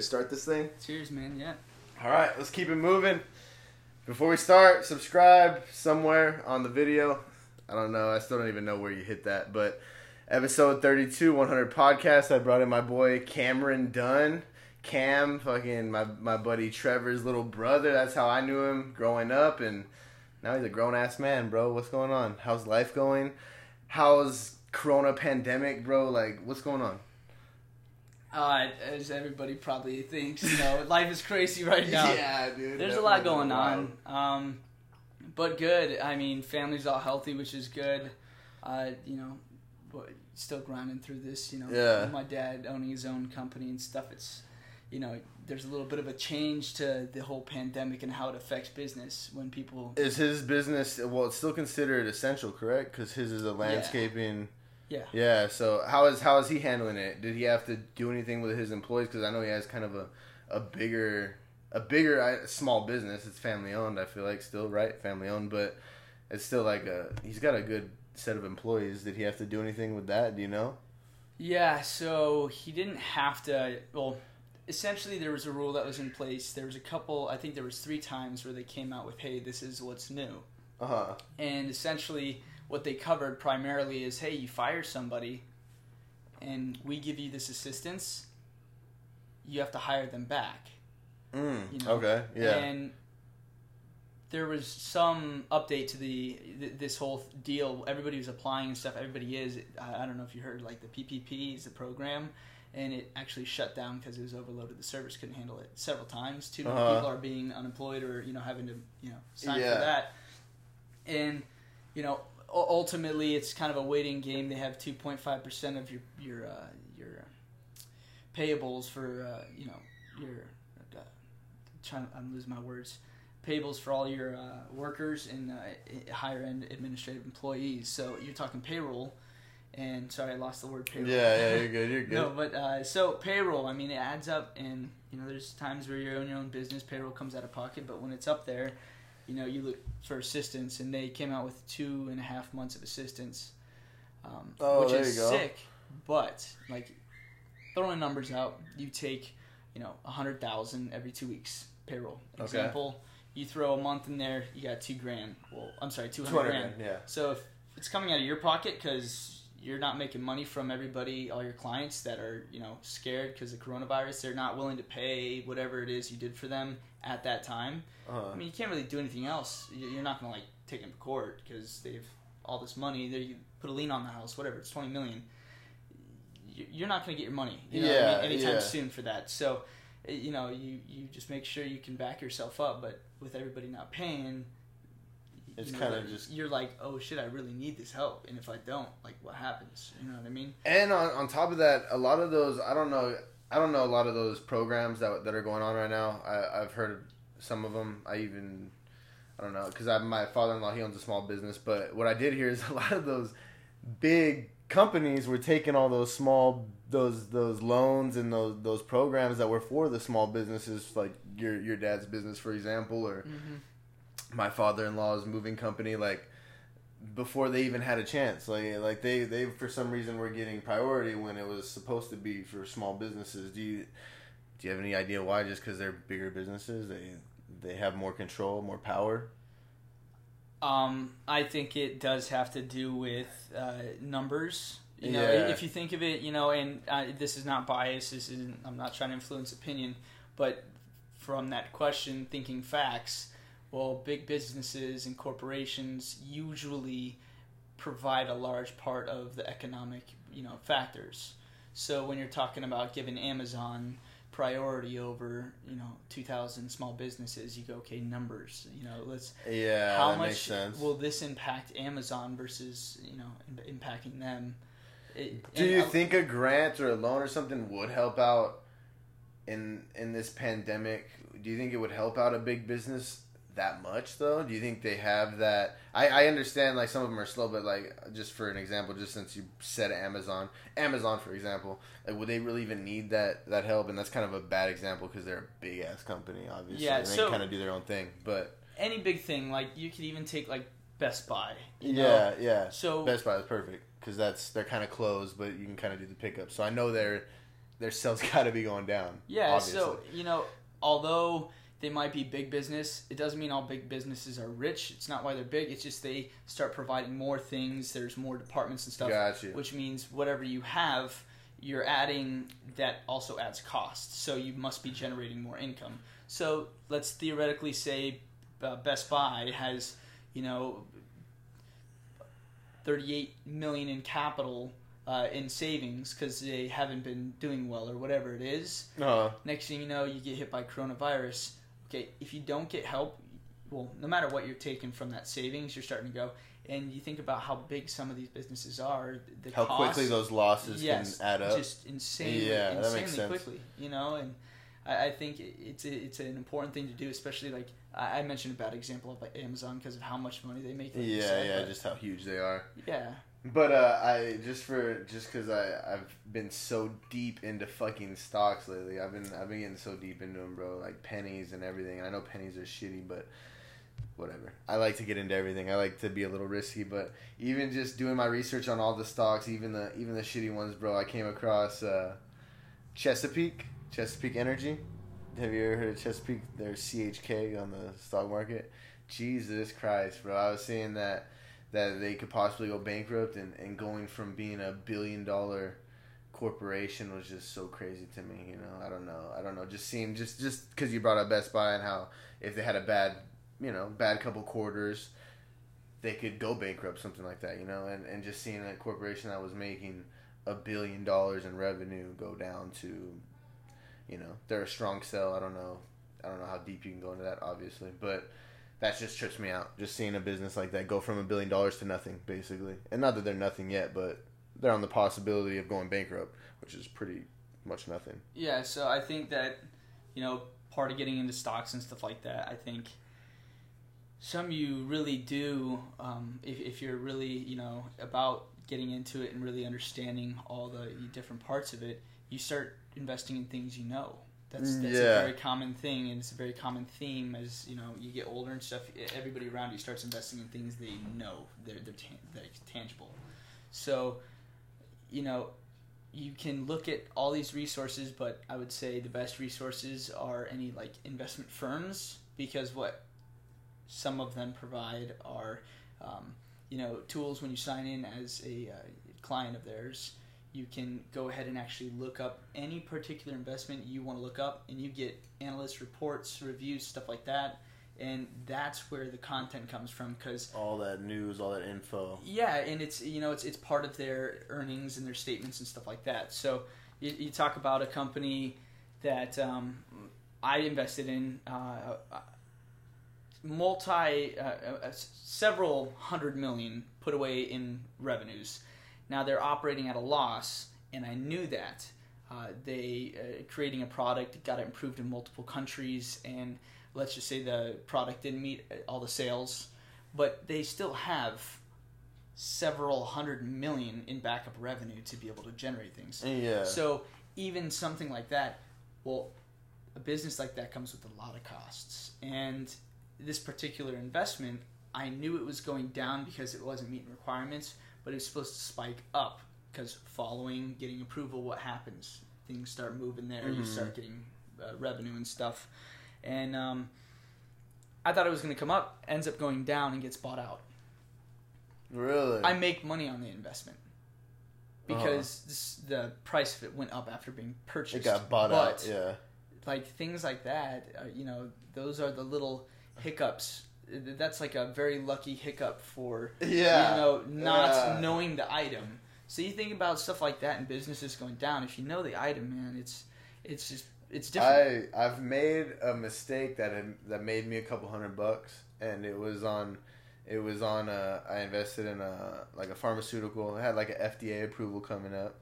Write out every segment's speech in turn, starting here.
to start this thing? Cheers, man. Yeah. All right, let's keep it moving. Before we start, subscribe somewhere on the video. I don't know. I still don't even know where you hit that, but episode 32 100 podcast. I brought in my boy Cameron Dunn. Cam, fucking my my buddy Trevor's little brother. That's how I knew him growing up, and now he's a grown ass man, bro. What's going on? How's life going? How's Corona pandemic, bro? Like, what's going on? Uh, as everybody probably thinks, you know, life is crazy right now. Yeah, dude. There's a lot going on. Um, but good. I mean, family's all healthy, which is good. Uh, you know, but still grinding through this. You know, Yeah. my dad owning his own company and stuff. It's, you know, there's a little bit of a change to the whole pandemic and how it affects business when people. Is his business well? It's still considered essential, correct? Because his is a landscaping. Yeah. Yeah. Yeah. So how is how is he handling it? Did he have to do anything with his employees? Because I know he has kind of a a bigger a bigger small business. It's family owned. I feel like still right, family owned, but it's still like a he's got a good set of employees. Did he have to do anything with that? Do you know? Yeah, so he didn't have to. Well, essentially, there was a rule that was in place. There was a couple. I think there was three times where they came out with, "Hey, this is what's new," Uh huh. and essentially, what they covered primarily is, "Hey, you fire somebody, and we give you this assistance. You have to hire them back." Mm, You know, okay. Yeah. And there was some update to the th- this whole deal. Everybody was applying and stuff. Everybody is. I don't know if you heard like the PPP is the program, and it actually shut down because it was overloaded. The servers couldn't handle it several times. Too many Uh-huh. people are being unemployed or you know having to you know sign Yeah. for that. And you know ultimately it's kind of a waiting game. They have two point five percent of your your uh, your payables for uh, you know your uh, trying I'm losing my words payables for all your uh, workers and uh, higher end administrative employees. So you're talking payroll, and sorry I lost the word payroll. yeah. Yeah. You're good. You're good. no, but uh, so payroll. I mean, it adds up, and you know, there's times where you own your own business, payroll comes out of pocket, but when it's up there, you know, you look for assistance, and they came out with two and a half months of assistance, um, Oh, which there is you go. sick. But like, throwing numbers out, you take, you know, a hundred thousand every two weeks payroll. Okay. Example, you throw a month in there, you got two grand. Well, I'm sorry, two hundred grand. grand. Yeah. So if it's coming out of your pocket because you're not making money from everybody, all your clients that are you know scared because of coronavirus, they're not willing to pay whatever it is you did for them at that time. Uh-huh. I mean, you can't really do anything else. You- You're not gonna like take them to court because they've all this money. They put a lien on the house, whatever. It's twenty million. You- You're not gonna get your money. You know what I Yeah, mean, anytime yeah. soon for that. So, eh, you know, you you just make sure you can back yourself up. But with everybody not paying, It's kinda just- you're like, oh shit, I really need this help, and if I don't, like, what happens? You know what I mean? And on, on top of that, a lot of those I don't know I don't know a lot of those programs that that are going on right now. I, I've heard some of them. I even I don't know because I my father in law he owns a small business, but what I did hear is a lot of those big companies were taking all those small those those loans and those those programs that were for the small businesses like your your dad's business for example or Mm-hmm. My father-in-law's moving company like before they even had a chance like like they they for some reason were getting priority when it was supposed to be for small businesses do you do you have any idea why just because they're bigger businesses they they have more control more power Um, I think it does have to do with uh, numbers. You know, Yeah. if you think of it, you know, and uh, this is not bias. This is I'm not trying to influence opinion, but from that question, thinking facts. Well, big businesses and corporations usually provide a large part of the economic, you know, factors. So when you're talking about giving Amazon priority over, you know, 2,000 small businesses, you go, okay, numbers. You know, let's yeah how much will this impact Amazon versus you know im- impacting them? It, do you I- think a grant or a loan or something would help out in in this pandemic do you think it would help out a big business that much though do you think they have that i i understand like some of them are slow but like just for an example just since you said amazon amazon for example like would they really even need that that help and that's kind of a bad example because they're a big ass company obviously Yeah, and they so- kind of do their own thing but any big thing like you could even take like Best Buy. You know? yeah yeah So Best Buy is perfect because that's they're kind of closed, but you can kind of do the pickup. So I know they're their sales got to be going down. Yeah, obviously. so you know, although they might be big business, it doesn't mean all big businesses are rich. It's not why they're big. It's just they start providing more things. There's more departments and stuff, Got you. which means whatever you have, you're adding. That also adds cost. So you must be generating more income. So let's theoretically say uh, Best Buy has, you know, 38 million in capital uh, in savings because they haven't been doing well or whatever it is Uh, next thing you know you get hit by coronavirus okay if you don't get help well no matter what you're taking from that savings you're starting to go and you think about how big some of these businesses are the how cost, quickly those losses yes, can add up. just insanely, Yeah, that insanely makes sense. quickly you know and I, I think it's a, it's an important thing to do especially like I I mentioned a bad example of like Amazon because of how much money they make like yeah, said, yeah, just how huge they are. yeah But uh, I just for just because I I've been so deep into fucking stocks lately. I've been I've been getting so deep into them, bro. Like pennies and everything. I know pennies are shitty, but whatever. I like to get into everything. I like to be a little risky, but even just doing my research on all the stocks, even the even the shitty ones, bro. I came across uh, Chesapeake Chesapeake Energy. Have you ever heard of Chesapeake? They're CHK on the stock market. Jesus Christ, bro! I was seeing that that they could possibly go bankrupt and, and going from being a billion dollar corporation was just so crazy to me you know? I don't know. I don't know. Just seeing just just because you brought up best buy and how if they had a bad you know bad couple quarters they could go bankrupt something like that you know? And, and just seeing a corporation that was making a billion dollars in revenue go down to you know they're a strong sell. I don't know. I don't know how deep you can go into that obviously. But that just trips me out. Just seeing a business like that go from a billion dollars to nothing, basically. And not that they're nothing yet, but they're on the possibility of going bankrupt, which is pretty much nothing. Yeah, so I think that, you know, part of getting into stocks and stuff like that, I think some you really do, um, if, if you're really, you know, about getting into it and really understanding all the different parts of it, you start investing in things you know. That's, that's Yeah. a very common thing, and it's a very common theme as you know you get older and stuff. Everybody around you starts investing in things they know they're they're, tan- they're tangible. So, you know, you can look at all these resources, but I would say the best resources are any like investment firms because what some of them provide are, um, you know, tools when you sign in as a uh, client of theirs. You can go ahead and actually look up any particular investment you want to look up, and you get analyst reports, reviews, stuff like that. And that's where the content comes from because All that news, all that info. yeah, and it's you know it's it's part of their earnings and their statements and stuff like that. So you, you talk about a company that um, I invested in, uh, multi uh, uh, several hundred million put away in revenues. Now they're operating at a loss, and I knew that. Uh, they uh, creating a product got it improved in multiple countries, and let's just say the product didn't meet all the sales, but they still have several hundred million in backup revenue to be able to generate things. Yeah. So even something like that, well, a business like that comes with a lot of costs. And this particular investment, I knew it was going down because it wasn't meeting requirements, but it was supposed to spike up because following getting approval, what happens? Things start moving there. You Mhm. start getting uh, revenue and stuff. And um, I thought it was going to come up, ends up going down and gets bought out. really? I make money on the investment because this, the price of it went up after being purchased. it got bought but, out. Yeah. Like things like that, uh, you know, those are the little hiccups. That's like a very lucky hiccup for Yeah. you know not Yeah. knowing the item. So you think about stuff like that and businesses going down. If you know the item, man, it's it's just it's different. I I've made a mistake that had, that made me a couple hundred bucks, and it was on, it was on. A, I invested in a like a pharmaceutical. It had like a FDA approval coming up,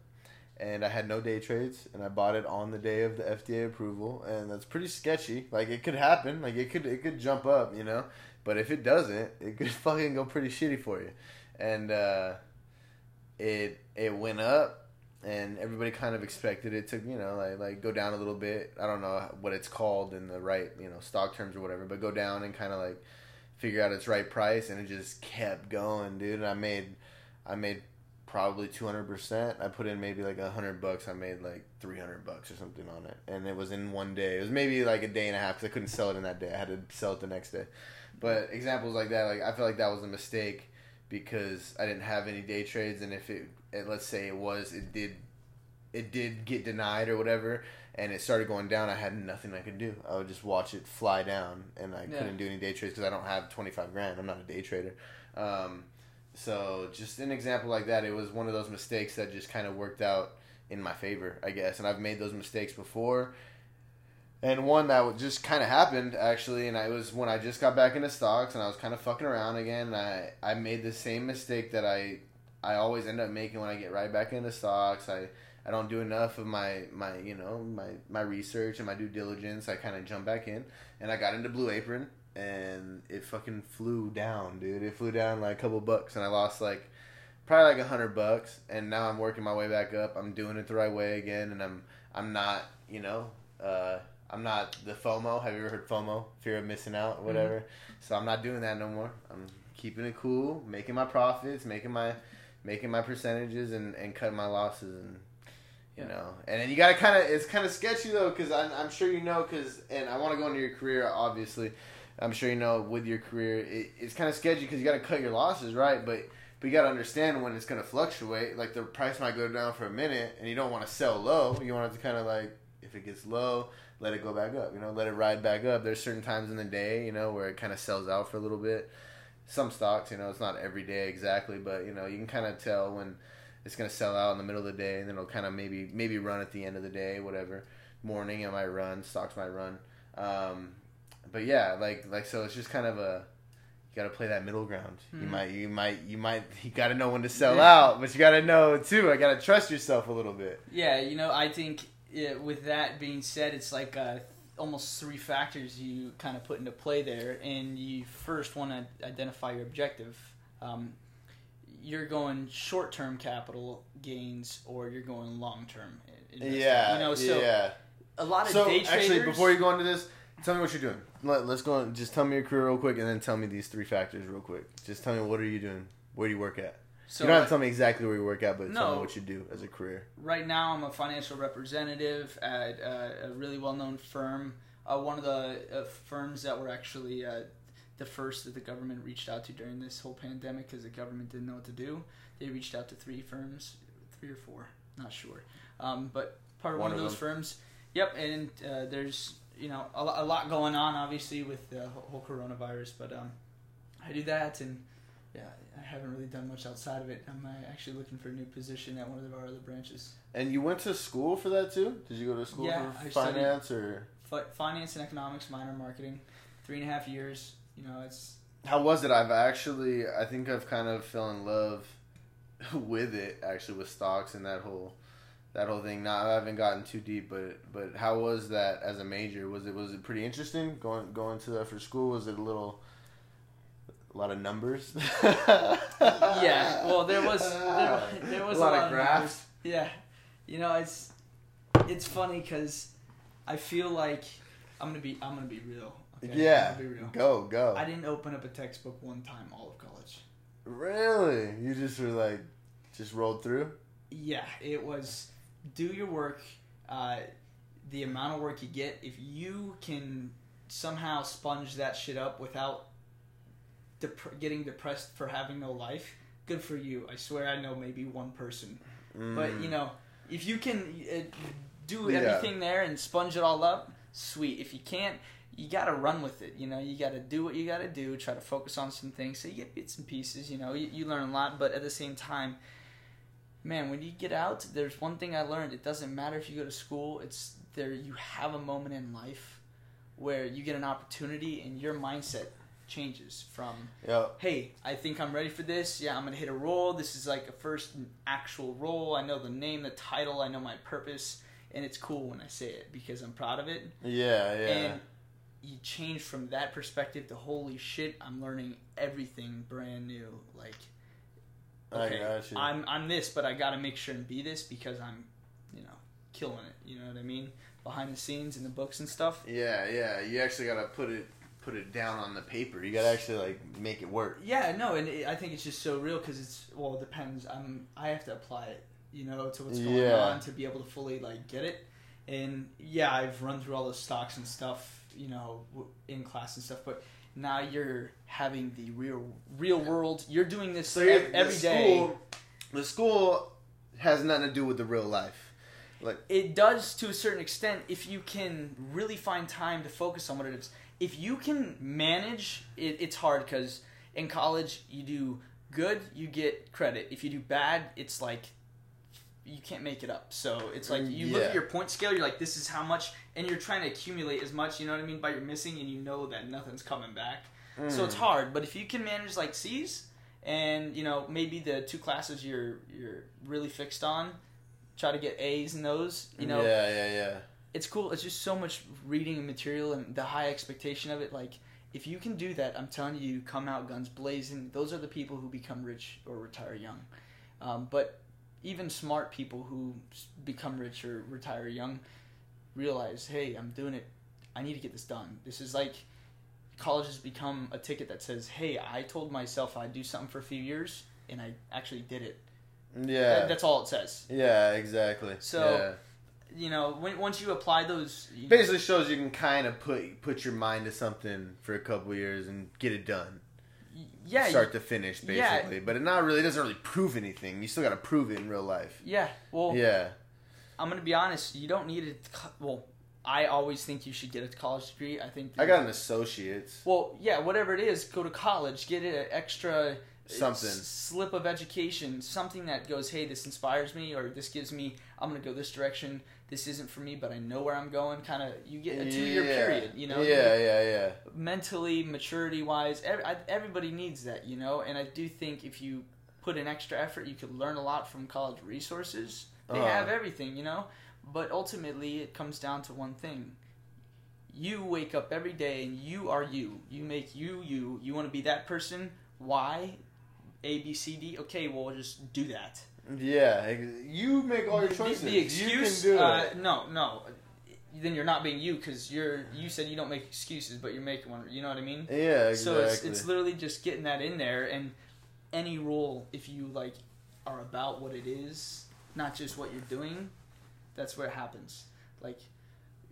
and I had no day trades, and I bought it on the day of the FDA approval, and that's pretty sketchy. Like it could happen, like it could it could jump up, you know, but if it doesn't, it could fucking go pretty shitty for you, and uh, it it went up and everybody kind of expected it to you know like like go down a little bit i don't know what it's called in the right you know stock terms or whatever but go down and kind of like figure out its right price and it just kept going dude and i made i made probably 200%. I put in maybe like a 100 bucks. I made like 300 bucks or something on it. And it was in one day. It was maybe like a day and a half because I couldn't sell it in that day. I had to sell it the next day. But examples like that, like I feel like that was a mistake because I didn't have any day trades. And if it, let's say it was, it did, it did get denied or whatever, and it started going down, I had nothing I could do. I would just watch it fly down, and I Yeah. couldn't do any day trades because I don't have 25 grand. I'm not a day trader. Um, so just an example like that, it was one of those mistakes that just kind of worked out in my favor, I guess. And I've made those mistakes before. And one that just kind of happened actually, and I was when I just got back into stocks and I was kind of fucking around again. I I made the same mistake that I I always end up making when I get right back into stocks. I I don't do enough of my my you know my my research and my due diligence. I kind of jump back in, and I got into Blue Apron, and it fucking flew down, dude. It flew down like a couple bucks, and I lost like probably like a hundred bucks. And now I'm working my way back up. I'm doing it the right way again, and I'm I'm not you know. Uh, I'm not the FOMO. Have you ever heard FOMO? Fear of missing out, or whatever. Mm-hmm. So I'm not doing that no more. I'm keeping it cool, making my profits, making my making my percentages, and and cutting my losses, and you Yeah. know. And then you gotta kind of it's kind of sketchy though, because I'm I'm sure you know, because and I want to go into your career, obviously. I'm sure you know with your career, it, it's kind of sketchy because you got to cut your losses, right? But but you got to understand when it's going to fluctuate. Like the price might go down for a minute, and you don't want to sell low. You want it to kind of like if it gets low, let it go back up. You know, let it ride back up. There's certain times in the day, you know, where it kind of sells out for a little bit. Some stocks, you know, it's not every day exactly, but you know, you can kind of tell when it's going to sell out in the middle of the day, and then it'll kind of maybe maybe run at the end of the day, whatever. Morning it might run, stocks might run. Um, but yeah, like like so, it's just kind of a you got to play that middle ground. You Mhm. might you might you might you got to know when to sell out, but you got to know too. I got to trust yourself a little bit. Yeah, you know, I think yeah, with that being said, it's like uh, almost three factors you kind of put into play there, and you first want to identify your objective. Um, you're going short-term capital gains, or you're going long-term. Yeah, you know, so yeah. a lot of So day traders. actually, before you go into this, tell me what you're doing. Let, let's go. On, just tell me your career real quick, and then tell me these three factors real quick. Just tell me what are you doing? Where do you work at? So you don't have to tell me exactly where you work at, but tell me what you do as a career. right now I'm a financial representative at uh, a really well-known firm. Uh, one of the uh, firms that were actually uh, the first that the government reached out to during this whole pandemic because the government didn't know what to do. They reached out to three firms, three or four, not sure, um, but part of one, One of of those firms. Yep, and uh, there's you know a, a lot going on obviously with the whole whole coronavirus, but um, I do that and yeah, I haven't really done much outside of it. I'm uh, actually looking for a new position at one of our other branches. And you went to school for that too? Did you go to school Yeah, for I finance or? Finance and economics minor marketing three and a half years you know it's How was it? I've actually, I think I've kind of fell in love with it actually with stocks and that whole that whole thing. Now I haven't gotten too deep, but but how was that as a major? Was it was it pretty interesting going going to that for school? Was it a little a lot of numbers? yeah well there was there, there was a lot, a lot of of graphs. numbers. yeah you know it's it's funny because i feel like i'm gonna be i'm gonna be real okay? Yeah, be real. go go. i didn't open up a textbook one time all of college really? You just were like, just rolled through? yeah it was do your work uh, the amount of work you get if you can somehow sponge that shit up without dep- getting depressed for having no life good for you. I swear i know maybe one person. But Mm. you know if you can uh, do Yeah. everything there and sponge it all up sweet. If you can't you gotta run with it you know. You gotta do what you gotta do try to focus on some things. So you get bits and pieces you know. You, you learn a lot but at the same time man when you get out there's one thing i learned. It doesn't matter if you go to school. It's there you have a moment in life where you get an opportunity and your mindset changes from yeah. hey, I think I'm ready for this. Yeah, I'm gonna hit a roll. This is like a first actual role. I know the name, the title, I know my purpose, and it's cool when I say it because I'm proud of it. Yeah, yeah. And you change from that perspective to holy shit, I'm learning everything brand new. Like, okay, I got you. I'm I'm this, but I gotta make sure and be this because I'm, you know, killing it. You know what I mean? Behind the scenes in the books and stuff. Yeah, yeah. You actually got to put it put it down on the paper. You gotta actually like make it work. Yeah, no, and it, I think it's just so real because it's well, it depends. I'm I have to apply it, you know, to what's going Yeah. on to be able to fully like get it. And yeah, I've run through all those stocks and stuff, you know, in class and stuff. But now you're having the real real world. You're doing this So ev- every the day. School, the school has nothing to do with the real life. Like It does to a certain extent if you can really find time to focus on what it is. If you can manage, it, it's hard because in college you do good, you get credit. If you do bad, it's like you can't make it up. So it's like you look at your point scale, you're like, this is how much, and you're trying to accumulate as much. You know what I mean? By you're missing, and you know that nothing's coming back. So it's mm, hard. But if you can manage like C's, and you know maybe the two classes you're you're really fixed on, try to get A's in those. You know, yeah, yeah, yeah. It's cool. It's just so much reading and material and the high expectation of it. Like, if you can do that, I'm telling you, you come out guns blazing. Those are the people who become rich or retire young. Um, but even smart people who become rich or retire young realize, hey, I'm doing it. I need to get this done. This is like college has become a ticket that says, hey, I told myself I'd do something for a few years, and I actually did it. Yeah. That- That's all it says. yeah, exactly. So- yeah. You know, when, once you apply those, you- basically shows you can kind of put put your mind to something for a couple years and get it done, yeah, start to finish, Yeah. basically. But it not really it doesn't really prove anything. You still got to prove it in real life. Yeah, well, Yeah, I'm gonna be honest. You don't need it. Well, I always think you should get a college degree. I think. I got an associate's. Well, yeah, whatever it is, go to college, get an extra uh, Something. slip of education, something that goes, hey, this inspires me, or this gives me, I'm gonna go this direction. This isn't for me, but I know where I'm going. Kind of, you get a two year Yeah. period. You know. Yeah, yeah, yeah. mentally, maturity wise, every, I, everybody needs that, you know. And I do think if you put in extra effort, you could learn a lot from college resources. They Uh-huh. have everything, you know. But ultimately, it comes down to one thing. You wake up every day and you are you. You make you you. You want to be that person. Why? A B C D. Okay, well, just do that. Yeah, you make all your choices. The, excuse, you can do uh, it. no, no. Then you're not being you because you're. You said you don't make excuses, but you're making one. You know what I mean? Yeah, exactly. So it's, it's literally just getting that in there, and any rule, if you like, are about what it is, not just what you're doing, that's where it happens. Like,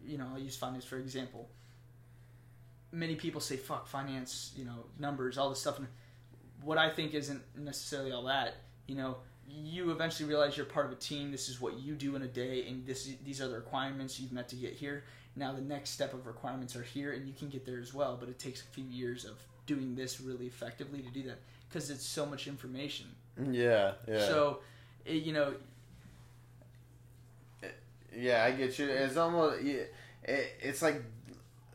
you know, I use finance for example. Many people say, "Fuck finance," you know, numbers, all this stuff. And what I think isn't necessarily all that. You know, you eventually realize you're part of a team. This is what you do in a day, and this these are the requirements you've met to get here. Now the next step of requirements are here, and you can get there as well. But it takes a few years of doing this really effectively to do that because it's so much information. yeah, yeah. So, it, you know, Yeah, I get you. It's almost it, it's like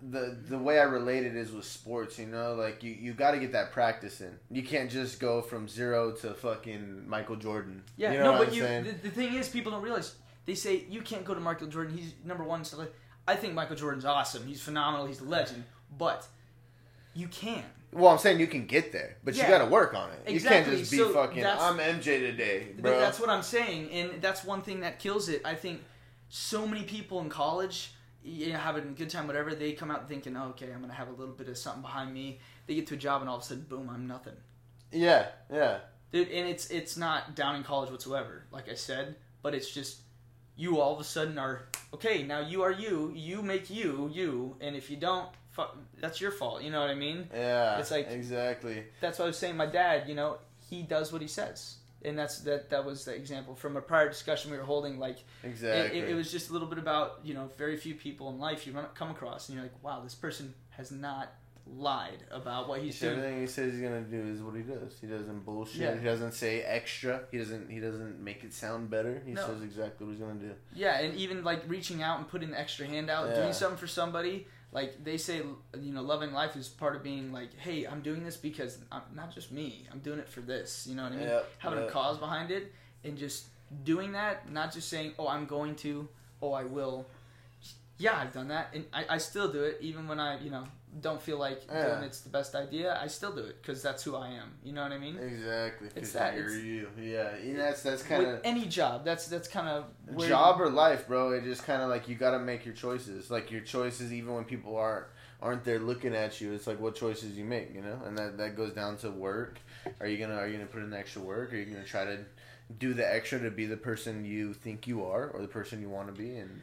the the way I relate it is with sports. You know, like you you got to get that practice in. You can't just go from zero to fucking Michael Jordan. yeah, you know no, what but I'm you. saying? The, the thing is, people don't realize. They say you can't go to Michael Jordan. He's number one. So like, I think Michael Jordan's awesome. He's phenomenal. He's a legend. But you can. well, I'm saying you can get there, but Yeah. you got to work on it. You Exactly, can't just be so fucking. I'm MJ today, bro. That's what I'm saying, and that's one thing that kills it. I think so many people in college, you know, having a good time, whatever, they come out thinking, oh, okay, I'm gonna have a little bit of something behind me. They get to a job, and all of a sudden, boom, I'm nothing, yeah, yeah, dude. And it's it's not down in college whatsoever, like I said, but it's just you all of a sudden are okay. Now you are you. You make you you, and if you don't, fu- that's your fault. You know what I mean? yeah. It's like- exactly. that's what I was saying. My dad, you know, he does what he says, and that's that. That was the example from a prior discussion we were holding. Like Exactly. it, it, it was just a little bit about you know very few people in life you run, come across, and you're like, wow, this person has not lied about what he's He said doing. everything he says he's gonna do is what he does. He doesn't bullshit. Yeah. He doesn't say extra. He doesn't. He doesn't make it sound better. He No. says exactly what he's gonna do. Yeah, and even like reaching out and putting the extra hand out, Yeah. doing something for somebody. Like they say, you know, loving life is part of being like, hey, I'm doing this because I'm not just me. I'm doing it for this. You know what I mean? Yep, Having yep. a cause behind it and just doing that, not just saying, oh, I'm going to, oh, I will. Yeah, I've done that, and I, I still do it, even when I, you know, don't feel like Yeah. doing it's the best idea. I still do it because that's who I am. You know what I mean? Exactly. It's that, You're it's- you. Yeah. And that's that's kind of any job, that's that's kind of job or life, bro. It just kind of like you got to make your choices. Like your choices, even when people aren't aren't there looking at you. It's like what choices you make, you know, and that that goes down to work. Are you gonna are you gonna put in the extra work? Are you gonna try to do the extra to be the person you think you are or the person you want to be? And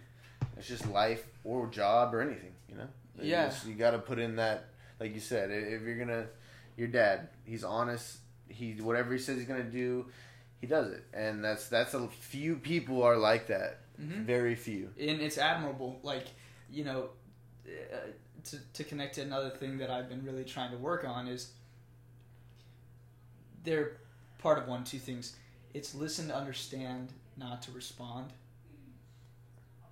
it's just life or job or anything, you know. You Yeah. you got to put in that, like you said, if you're gonna, your dad, he's honest. He whatever he says he's gonna do, he does it, and that's that's a few people are like that. Mhm. Very few. and it's admirable. Like, you know, uh, to to connect to another thing that I've been really trying to work on is they're part of one two things. It's listen to understand, not to respond,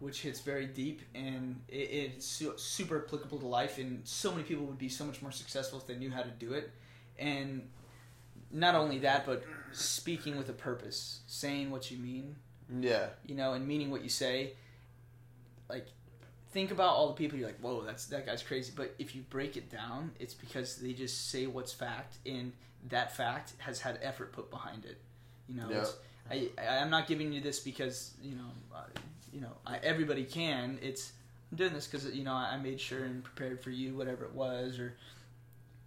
which hits very deep and it, it's su- super applicable to life. And so many people would be so much more successful if they knew how to do it. And not only that, but speaking with a purpose, saying what you mean, Yeah. you know, and meaning what you say. Like, think about all the people you're like, whoa, that's that guy's crazy. But if you break it down, it's because they just say what's fact, and that fact has had effort put behind it. You know, Yeah. I, I I'm not giving you this because you know, you know, I, everybody can. It's I'm doing this because you know I made sure and prepared for you, whatever it was, or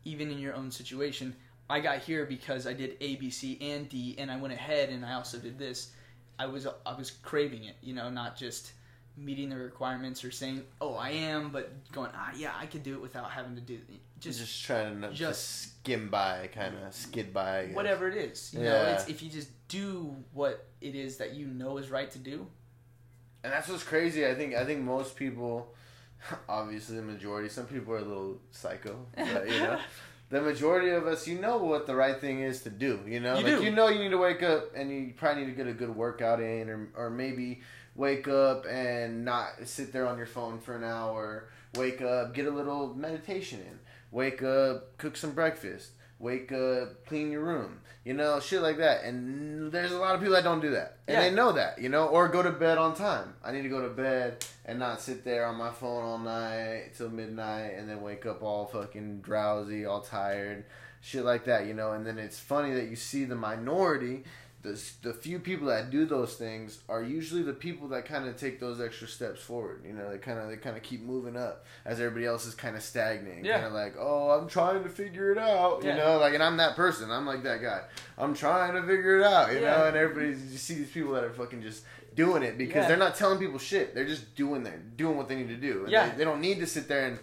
even in your own situation. I got here because I did A, B, C, and D, and I went ahead and I also did this. I was I was craving it, you know, not just meeting the requirements or saying, "Oh, I am," but going, "Ah, yeah, I could do it without having to do Just, just, trying to just- just skim by, kind of skid by. Whatever it is." You know, it's, if you just do what it is that you know is right to do. And that's what's crazy. I think I think most people, obviously the majority, some people are a little psycho, but, you know. The majority of us, you know what the right thing is to do. You know, You like do. you know you need to wake up and you probably need to get a good workout in, or or maybe wake up and not sit there on your phone for an hour. Wake up, get a little meditation in. Wake up, cook some breakfast. Wake up, clean your room. You know, shit like that. And there's a lot of people that don't do that, and Yeah. they know that. You know, or go to bed on time. I need to go to bed and not sit there on my phone all night till midnight, and then wake up all fucking drowsy, all tired, shit like that. You know, and then it's funny that you see the minority. The, the few people that do those things are usually the people that kind of take those extra steps forward. You know, they kind of they kind of keep moving up as everybody else is kind of stagnating. Yeah. Kind of like, oh, I'm trying to figure it out. Yeah. You know, like, and I'm that person. I'm like that guy. I'm trying to figure it out. You Yeah. know, and everybody you see these people that are fucking just doing it because Yeah. they're not telling people shit. They're just doing their doing what they need to do. And Yeah. they, they don't need to sit there and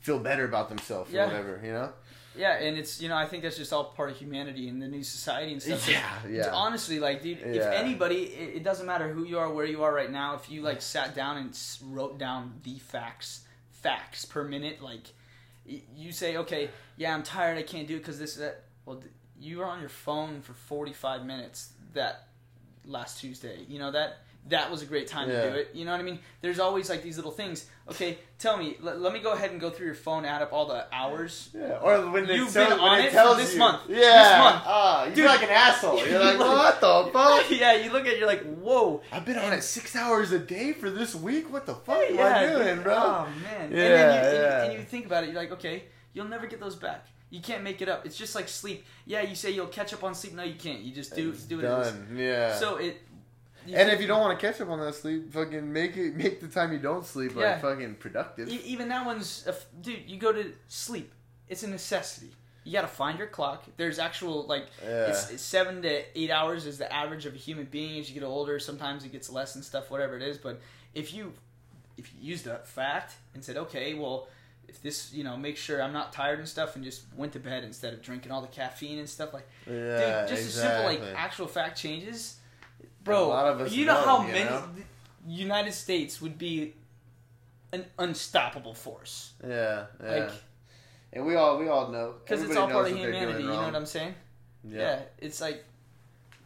feel better about themselves or whatever. You know. Yeah, and it's you know I think that's just all part of humanity and the new society and stuff. Yeah, yeah. Honestly, like dude, if Yeah. anybody, it, it doesn't matter who you are, where you are right now. If you like sat down and wrote down the facts, facts per minute, like you say, okay, yeah, I'm tired, I can't do it because this that. Well, you were on your phone for 45 minutes that last Tuesday. You know that that was a great time Yeah. to do it. You know what I mean? There's always like these little things. Okay, tell me. Let, let me go ahead and go through your phone, add up all the hours. Yeah, or when they You've tell, been on it it this you, month. Yeah, This month. Ah, you Dude. like an asshole. You're like, what the fuck? yeah, you look at it, you're like, whoa. I've been on it six hours a day for this week. What the fuck am yeah, I doing, dude. bro? Oh man. and then you, and, you, yeah. and you think about it, you're like, okay, you'll never get those back. You can't make it up. It's just like sleep. Yeah, you say you'll catch up on sleep. No, you can't. You just do It's do it. as- done. Yeah. So it. And if you don't want to catch up on that sleep, fucking make it make the time you don't sleep like Yeah. fucking productive. E- even that one's a f- dude. You go to sleep. It's a necessity. You got to find your clock. There's actual like Yeah. it's, it's seven to eight hours is the average of a human being. As you get older, sometimes it gets less and stuff, whatever it is. But if you if you used a fact and said, okay, well, if this you know make sure I'm not tired and stuff, and just went to bed instead of drinking all the caffeine and stuff like, yeah, dude, just exactly. a simple like actual fact changes, bro. A lot of us you know, know, how you many know? the United States would be an unstoppable force. yeah, yeah. Like, and we all we all know because it's all part of humanity. You know what I'm saying? Yeah. It's like,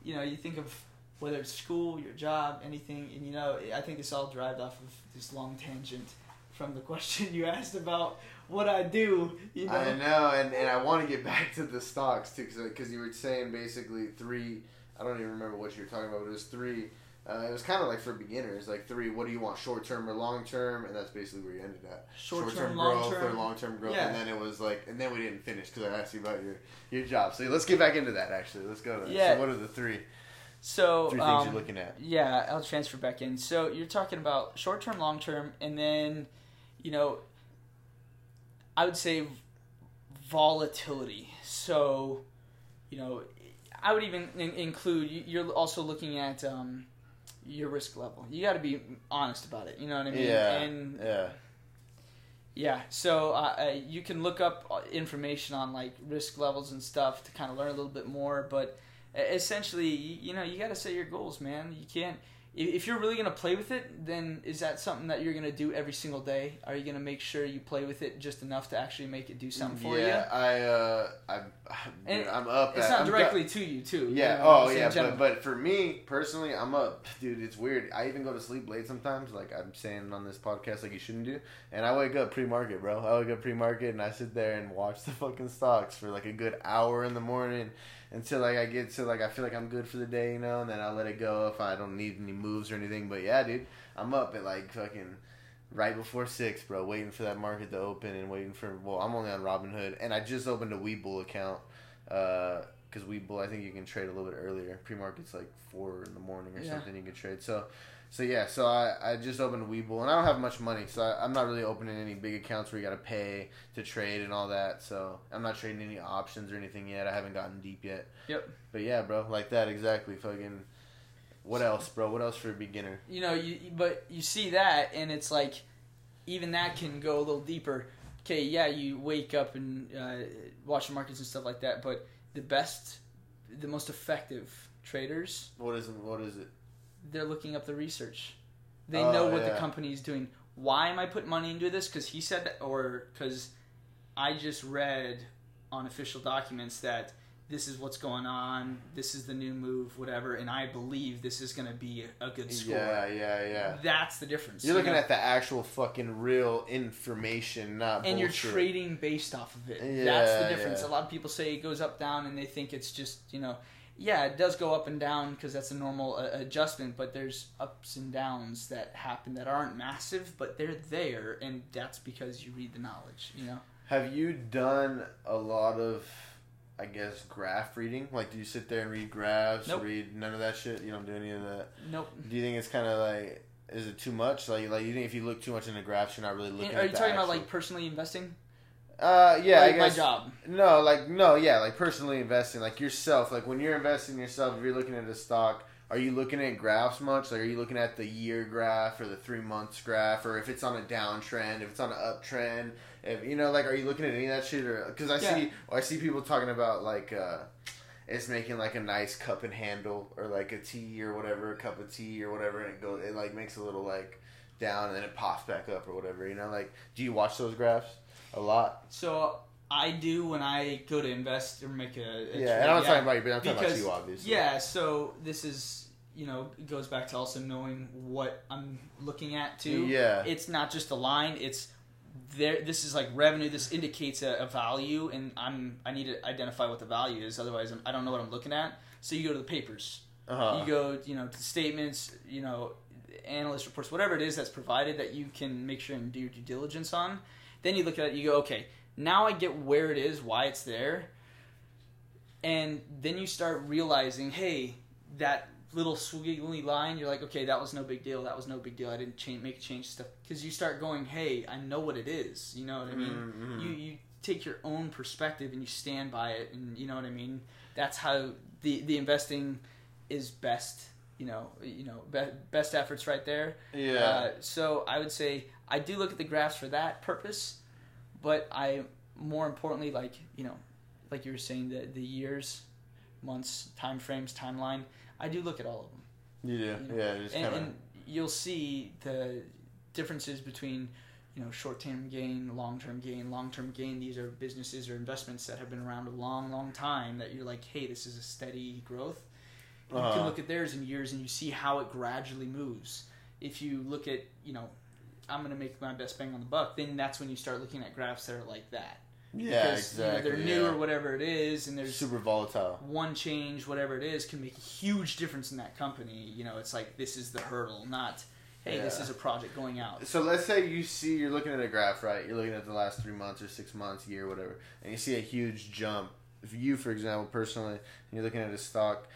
you know, you think of whether it's school, your job, anything, and you know, I think it's all derived off of this long tangent from the question you asked about what I do. You know, I know, and, and I want to get back to the stocks too, because you were saying basically three. I don't even remember what you were talking about. But it was three. Uh, it was kind of like for beginners, like three. What do you want, short term or long term? And that's basically where you ended at. Short-term, growth long-term. or long term growth, Yeah. and then it was like, and then we didn't finish because I asked you about your your job. So let's get back into that. Actually, let's go to that. Yeah. So what are the three so three things um, you're looking at? Yeah, I'll transfer back in. So you're talking about short term, long term, and then, you know, I would say volatility. So, you know, I would even in- include you- you're also looking at um, your risk level. You got to be honest about it. You know what I mean? Yeah. And Yeah. yeah, so uh, uh, you can look up uh, information on like risk levels and stuff to kind of learn a little bit more. But essentially, you know, you got to set your goals, man. You can't. If you're really gonna play with it, then is that something that you're gonna do every single day? Are you gonna make sure you play with it just enough to actually make it do something for you? yeah, I, uh, I, And dude, I'm up. It's at- not I'm directly to you, too. you Yeah. know, Oh, yeah. But but for me personally, I'm up, dude. It's weird. I even go to sleep late sometimes. Like I'm saying on this podcast, like you shouldn't do. And I wake up pre-market, bro. I wake up pre-market, and I sit there and watch the fucking stocks for like a good hour in the morning until like I get to like I feel like I'm good for the day, you know. And then I let it go if I don't need any moves or anything. But yeah, dude, I'm up at like fucking. Right before six, bro, waiting for that market to open and waiting for. Well, I'm only on Robinhood, and I just opened a Webull account Uh, because Webull, I think you can trade a little bit earlier. Pre market's like four in the morning or Yeah. something. You can trade. So, so yeah. So I, I just opened Webull, and I don't have much money, so I, I'm not really opening any big accounts where you got to pay to trade and all that. So I'm not trading any options or anything yet. I haven't gotten deep yet. Yep. But yeah, bro, like that exactly. Fucking. What else, bro? What else for a beginner? you know, you but you see that, and it's like even that can go a little deeper. Okay, yeah, you wake up and uh, watch the markets and stuff like that, but the best, the most effective traders, What is what is it? They're looking up the research. They Oh, know what yeah. the company is doing. Why am I putting money into this? Because he said, that, or because I just read on official documents that this is what's going on. This is the new move, whatever, and I believe this is going to be a good score. Yeah, yeah, yeah. That's the difference. You're you looking know? at the actual fucking real information, not and you're trading based off of it. Yeah, That's the difference. yeah. A lot of people say it goes up down, and they think it's just you know, yeah, it does go up and down because that's a normal uh, adjustment. But there's ups and downs that happen that aren't massive, but they're there, and that's because you read the knowledge. You know, Have you done a lot of, I guess, graph reading? Like, do you sit there and read graphs? Nope. Read none of that shit. You don't do any of that. nope. Do you think it's kind of like, is it too much? Like, like you think if you look too much into graphs, you're not really looking. And at are you talking about like personally investing? Uh, yeah, like I guess. my job. No, like no, yeah, like personally investing, like yourself. Like when you're investing yourself, if you're looking at a stock, are you looking at graphs much? Like, are you looking at the year graph or the three months graph, or if it's on a downtrend, if it's on an uptrend? If you know, like, are you looking at any of that shit? Or because I Yeah. see, I see people talking about like. uh it's making like a nice cup and handle, or like a tea or whatever, a cup of tea or whatever, and it goes, it like makes a little like down and then it pops back up or whatever. You know, like, do you watch those graphs a lot? So I do when I go to invest or make a, a trade, Yeah, and I'm not talking about you, but I'm talking about you, obviously. Yeah, so this is you know it goes back to also knowing what I'm looking at too. Yeah. It's not just a line; it's there. This is like revenue. This indicates a, a value, and I'm I need to identify what the value is. Otherwise, I'm, I don't know what I'm looking at. So you go to the papers. Uh-huh. You go, you know, to the statements. You know, analyst reports, whatever it is that's provided that you can make sure and do your due diligence on. Then you look at it. You go, okay, now I get where it is, why it's there, and then you start realizing, hey, that little squiggly line, you're like, okay, that was no big deal. That was no big deal. I didn't change, make a change stuff because you start going, hey, I know what it is. You know what I mean? Mhm. You you take your own perspective and you stand by it, and you know what I mean. That's how the the investing is best. You know, you know, be, best efforts right there. Yeah. Uh, so I would say I do look at the graphs for that purpose, but I more importantly like you know, like you were saying the the years, months, time frames, timeline. I do look at all of them, you do. you know, yeah, and, kind of. and you'll see the differences between you know short term gain, long term gain. Long term gain. These are businesses or investments that have been around a long, long time. That you're like, hey, this is a steady growth. You Uh-huh. can look at theirs in years and you see how it gradually moves. If you look at, you know, I'm going to make my best bang on the buck, then that's when you start looking at graphs that are like that. yeah, because, exactly. You know, they're new yeah. or whatever it is, and there's super volatile. one change, whatever it is, can make a huge difference in that company. You know, it's like this is the hurdle, not hey, this is a project going out. So let's say you see you're looking at a graph, right? You're looking at the last three months or six months, year, whatever, and you see a huge jump. If you, for example, personally, and you're looking at a stock,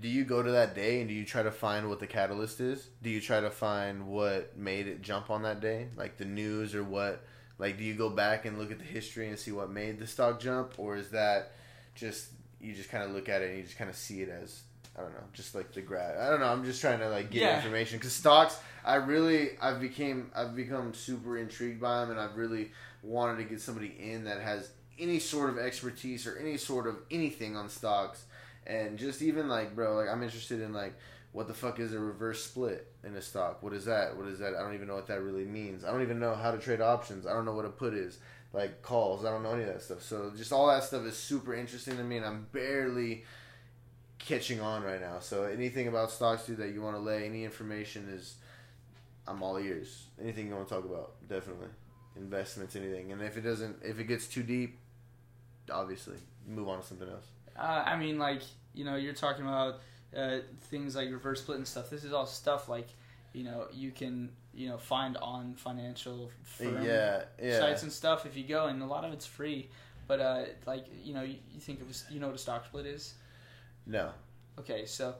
do you go to that day and do you try to find what the catalyst is? Do you try to find what made it jump on that day, like the news or what Like, do you go back and look at the history and see what made the stock jump, or is that just you just kind of look at it and you just kind of see it as I don't know, just like the grad. I don't know. I'm just trying to like get Yeah. information because stocks. I really, I've became, I've become super intrigued by them, and I've really wanted to get somebody in that has any sort of expertise or any sort of anything on stocks, and just even like, bro, like I'm interested in like. What the fuck is a reverse split in a stock? What is that? What is that? I don't even know what that really means. I don't even know how to trade options. I don't know what a put is. Like calls. I don't know any of that stuff. So just all that stuff is super interesting to me, and I'm barely catching on right now. So anything about stocks, dude, that you want to lay, any information is, I'm all ears. Anything you want to talk about, definitely. Investments, anything. And if it doesn't, if it gets too deep, obviously move on to something else. Uh, I mean, like you know, you're talking about uh, things like reverse split and stuff. This is all stuff like you know you can you know find on financial firm yeah, yeah. sites and stuff if you go, and a lot of it's free. But uh, like you know, you, you think of you know what a stock split is? No. Okay, so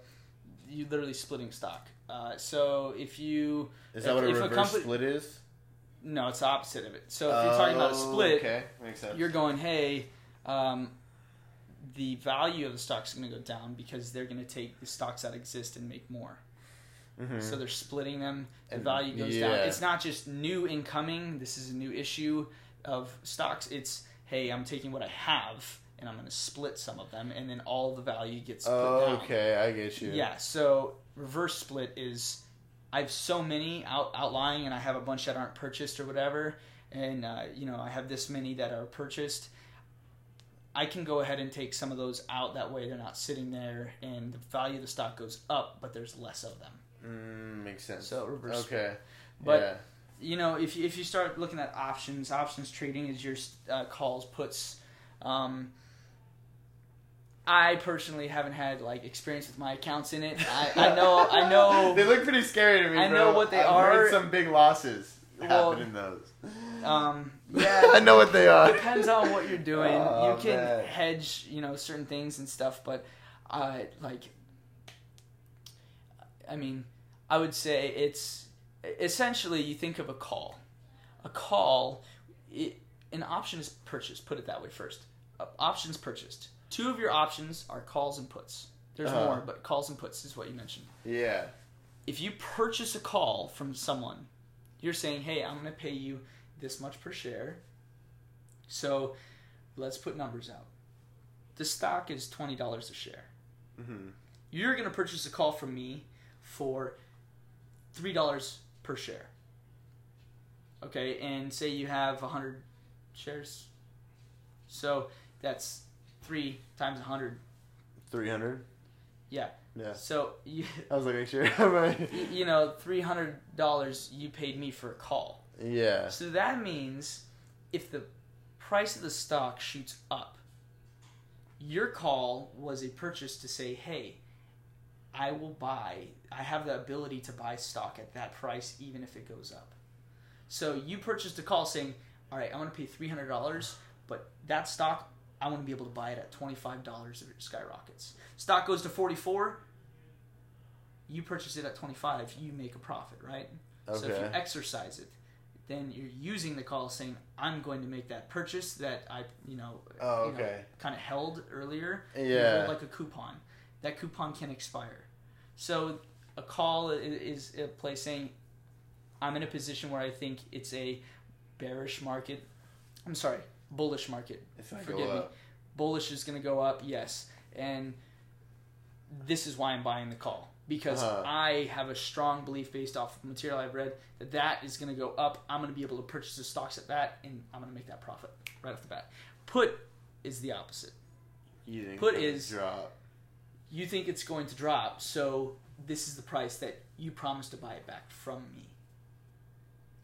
you literally splitting stock. Uh, so if you Is that If- what a if a reverse company- split is? no, it's the opposite of it. So if you're talking about a Oh, split, okay, makes sense. you're going, hey, um, the value of the stock's is going to go down because they're going to take the stocks that exist and make more. Mhm. So they're splitting them. The value goes down. It's not just new incoming. This is a new issue of stocks. It's hey, I'm taking what I have and I'm going to split some of them, and then all the value gets oh, down. okay, I get you. Yeah. So reverse split is I have so many out outlying, and I have a bunch that aren't purchased or whatever, and uh, you know I have this many that are purchased. I can go ahead and take some of those out. That way, they're not sitting there, and the value of the stock goes up, but there's less of them. Mm, makes sense. So reverse. split. okay. But- yeah. you know, if you, if you start looking at options, options trading is your uh, calls, puts. Um, I personally haven't had like experience with my accounts in it. I, I know, I know. they look pretty scary to me. I bro. know what they I've are. Some big losses Well, happen in those. Um, I know what they are. depends on what you're doing. Oh, you can man. hedge, you know, certain things and stuff, but I like. I mean, I would say it's essentially you think of a call. A call, it, an option is purchased. Put it that way first. Uh, options purchased. Two of your options are calls and puts. There's Uh-huh. more, but calls and puts is what you mentioned. Yeah. if you purchase a call from someone, you're saying, "Hey, I'm going to pay you this much per share." So, let's put numbers out. The stock is twenty dollars a share. hmm You're going to purchase a call from me for three dollars per share. Okay, and say you have hundred shares, so that's three times a hundred. Three hundred. Yeah. Yeah. So you, I was like, make sure. you know, three hundred dollars you paid me for a call. Yeah. So that means if the price of the stock shoots up, your call was a purchase to say, hey, I will buy, I have the ability to buy stock at that price even if it goes up. So you purchased a call saying, all right, I want to pay $300, but that stock, I want to be able to buy it at $25 if it skyrockets. Stock goes to 44 you purchase it at 25 you make a profit right okay. so if you exercise it, then you're using the call saying, "I'm going to make that purchase that I, you know, Oh, okay. kind of held earlier. You Yeah. like a coupon. That coupon can expire. So a call is a place saying, "I'm in a position where I think it's a bearish market. I'm sorry, bullish market. If I Forgive go me. up. Bullish is going to go up, yes, and this is why I'm buying the call." Because Uh-huh. I have a strong belief based off of material I've read that that is going to go up. I'm going to be able to purchase the stocks at that, and I'm going to make that profit right off the bat. Put is the opposite. You think Put is- drop. You think it's going to drop, so this is the price that you promised to buy it back from me.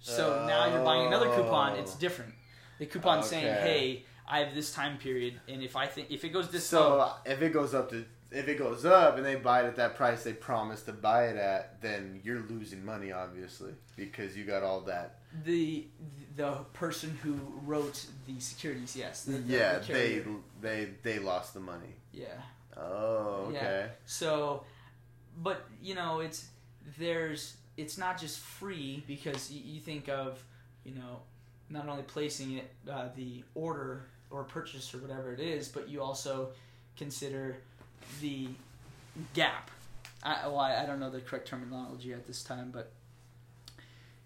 So now you're buying another coupon. It's Oh. different. The coupon's saying, "Hey, I have this time period, and if I think if it goes this So low, if it goes up to if it goes up and they buy it at that price they promised to buy it at, then you're losing money obviously because you got all that. the the person who wrote the securities, yes, the, the- yeah, the they they they lost the money. yeah." Oh, Yeah. okay. So, but you know, it's there's it's not just free because you, you think of you know not only placing it uh, the order or purchase or whatever it is, but you also consider the gap. I, well, I, I don't know the correct terminology at this time, but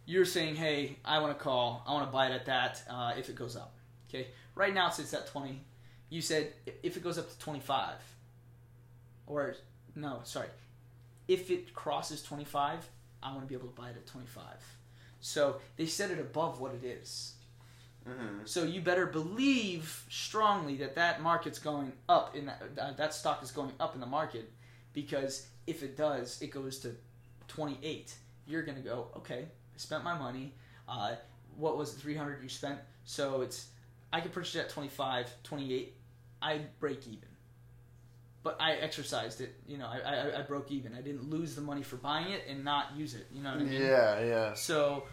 you're saying, hey, I want to call, I want to buy it at that uh, if it goes up. Okay, right now it sits at 20. You said if it goes up to 25, or no, sorry, if it crosses 25, I want to be able to buy it at 25. So they set it above what it is. Mm-hmm. So you better believe strongly that that market's going up in that uh, that stock is going up in the market because if it does, it goes to 28. You're gonna go, okay, I spent my money. Uh, what was it, 300 you spent? So it's I could purchase it at 25, 28. I break even. But I exercised it. You know, I, I, I broke even. I didn't lose the money for buying it and not use it. You know what I mean? Yeah, yeah. So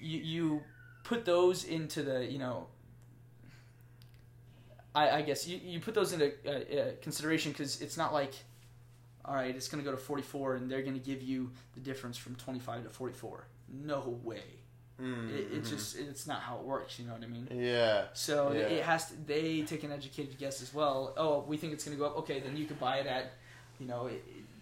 you you put those into the you know. I, I guess you, you put those into uh, uh, consideration because it's not like, all right, it's going to go to 44 and they're going to give you the difference from 25 to 44. No way. Mm-hmm. It, it just it's not how it works. You know what I mean? Yeah. So Yeah. it has to. They take an educated guess as well. Oh, we think it's going to go up. Okay, then you could buy it at, you know,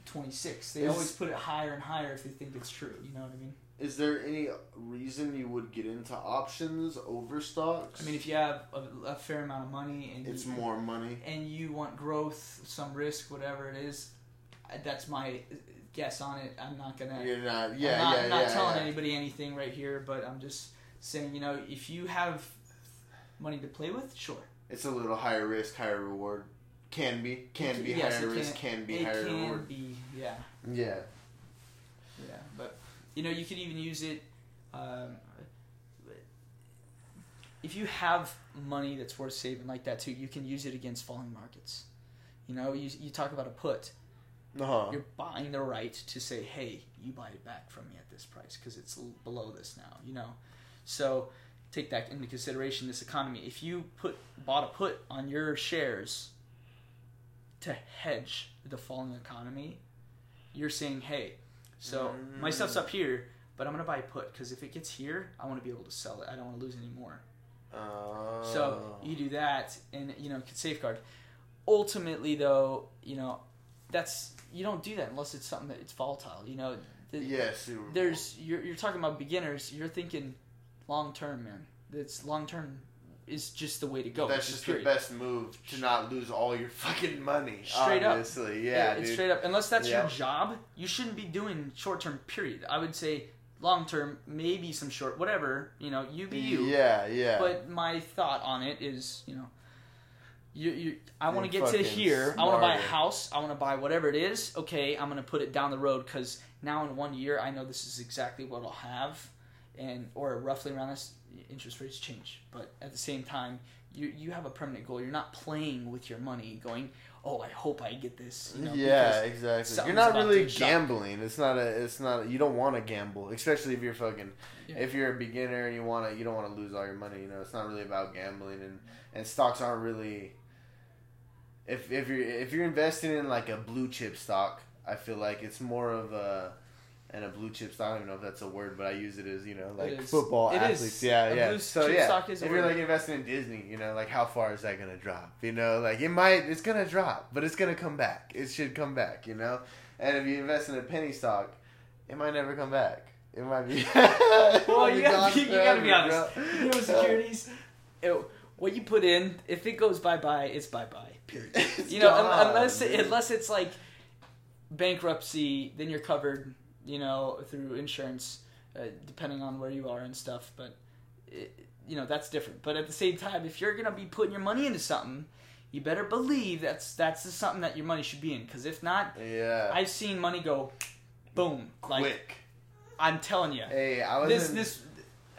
twenty six. They Is- always put it higher and higher if they think it's true. You know what I mean? Is there any reason you would get into options over stocks? I mean, if you have a, a fair amount of money and it's you, more money. and you want growth, some risk, whatever it is, that's my guess on it. I'm not gonna. You're not. Yeah, I'm not, yeah, I'm not yeah. telling yeah. anybody anything right here, but I'm just saying, you know, if you have money to play with, sure. It's a little higher risk, higher reward. Can be, can It be yes, higher risk, can be higher can reward. be, yeah. Yeah. You know, you could even use it. Um, if you have money that's worth saving like that too, you can use it against falling markets. You know, you you talk about a put. Uh huh. You're buying the right to say, "Hey, you buy it back from me at this price because it's below this now." You know, so take that into consideration. This economy. If you put bought a put on your shares to hedge the falling economy, you're saying, "Hey, so my stuff's up here, but I'm gonna buy a put because if it gets here, I want to be able to sell it. I don't want to lose any more." Uh, So you do that, and you know, can safeguard. Ultimately, though, you know, that's you don't do that unless it's something that it's volatile. You know, the, yes. there's you're you're talking about beginners. You're thinking long term, man. It's long term is just the way to go. That's just just the best move to not lose all your fucking money. Straight up. obviously. Yeah, it's dude. straight up. Unless that's Yeah. your job, you shouldn't be doing short term. Period. I would say long term, maybe some short, whatever. You know, you be you. Yeah, yeah. But my thought on it is, you know, you, you I want to get to here. I want to buy a house. I want to buy whatever it is. Okay, I'm going to put it down the road because now in one year I know this is exactly what I'll have, and or roughly around this. Interest rates change, but at the same time, you you have a permanent goal. You're not playing with your money, going, "Oh, I hope I get this." You know, yeah, exactly. You're not really gambling. It's not a. It's not. A, you don't want to gamble, especially if you're fucking. Yeah. If you're a beginner and you want to, you don't want to lose all your money. You know, it's not really about gambling, and and stocks aren't really. If if you're if you're investing in like a blue chip stock, I feel like it's more of a. And a blue chip stock, I don't even know if that's a word, but I use it as you know, like football It athletes. is. Yeah, A yeah. blue so chip yeah, stock is a if you're like investing in Disney, you know, like how far is that gonna drop? You know, like it might, it's gonna drop, but it's gonna come back. It should come back. You know, and if you invest in a penny stock, it might never come back. It might be. Well, you gotta, be, you gotta be honest. bro. You know, securities. it- what you put in, if it goes bye bye, it's bye bye. Period. It's You know, gone, unless it, unless it's like bankruptcy, then you're covered. You know, through insurance, uh, depending on where you are and stuff. But it, you know, that's different. But at the same time, if you're gonna be putting your money into something, you better believe that's that's the something that your money should be in. Because if not, yeah, I've seen money go, boom. Like quick. I'm telling you, Hey, I was this in- this.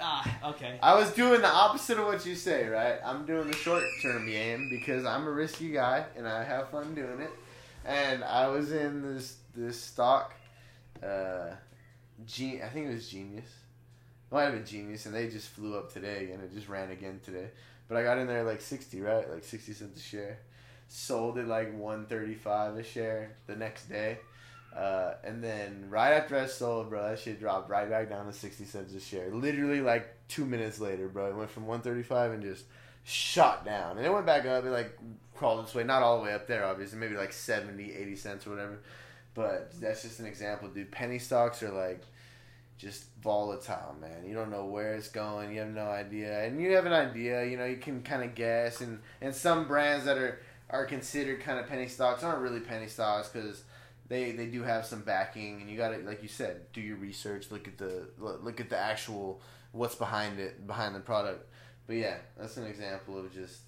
Ah, okay. I was doing the opposite of what you say, right? I'm doing the short term game because I'm a risky guy and I have fun doing it. And I was in this this stock, uh, I think it was Genius. It might have been Genius, and they just flew up today, and it just ran again today. But I got in there like sixty, right? Like sixty cents a share. Sold it like one thirty five a share the next day. Uh, and then right after I sold, bro, that shit dropped right back down to sixty cents a share. Literally like two minutes later, bro, it went from one thirty five and just shot down, and it went back up and like crawled its way, not all the way up there, obviously, maybe like 70, 80 cents or whatever. But that's just an example, dude. Penny stocks are like just volatile, man. You don't know where it's going. You have no idea, and you have an idea. You know, you can kind of guess, and and some brands that are are considered kind of penny stocks aren't really penny stocks because they they do have some backing, and you got to like you said, do your research, look at the look at the actual what's behind it, behind the product. But yeah, that's an example of just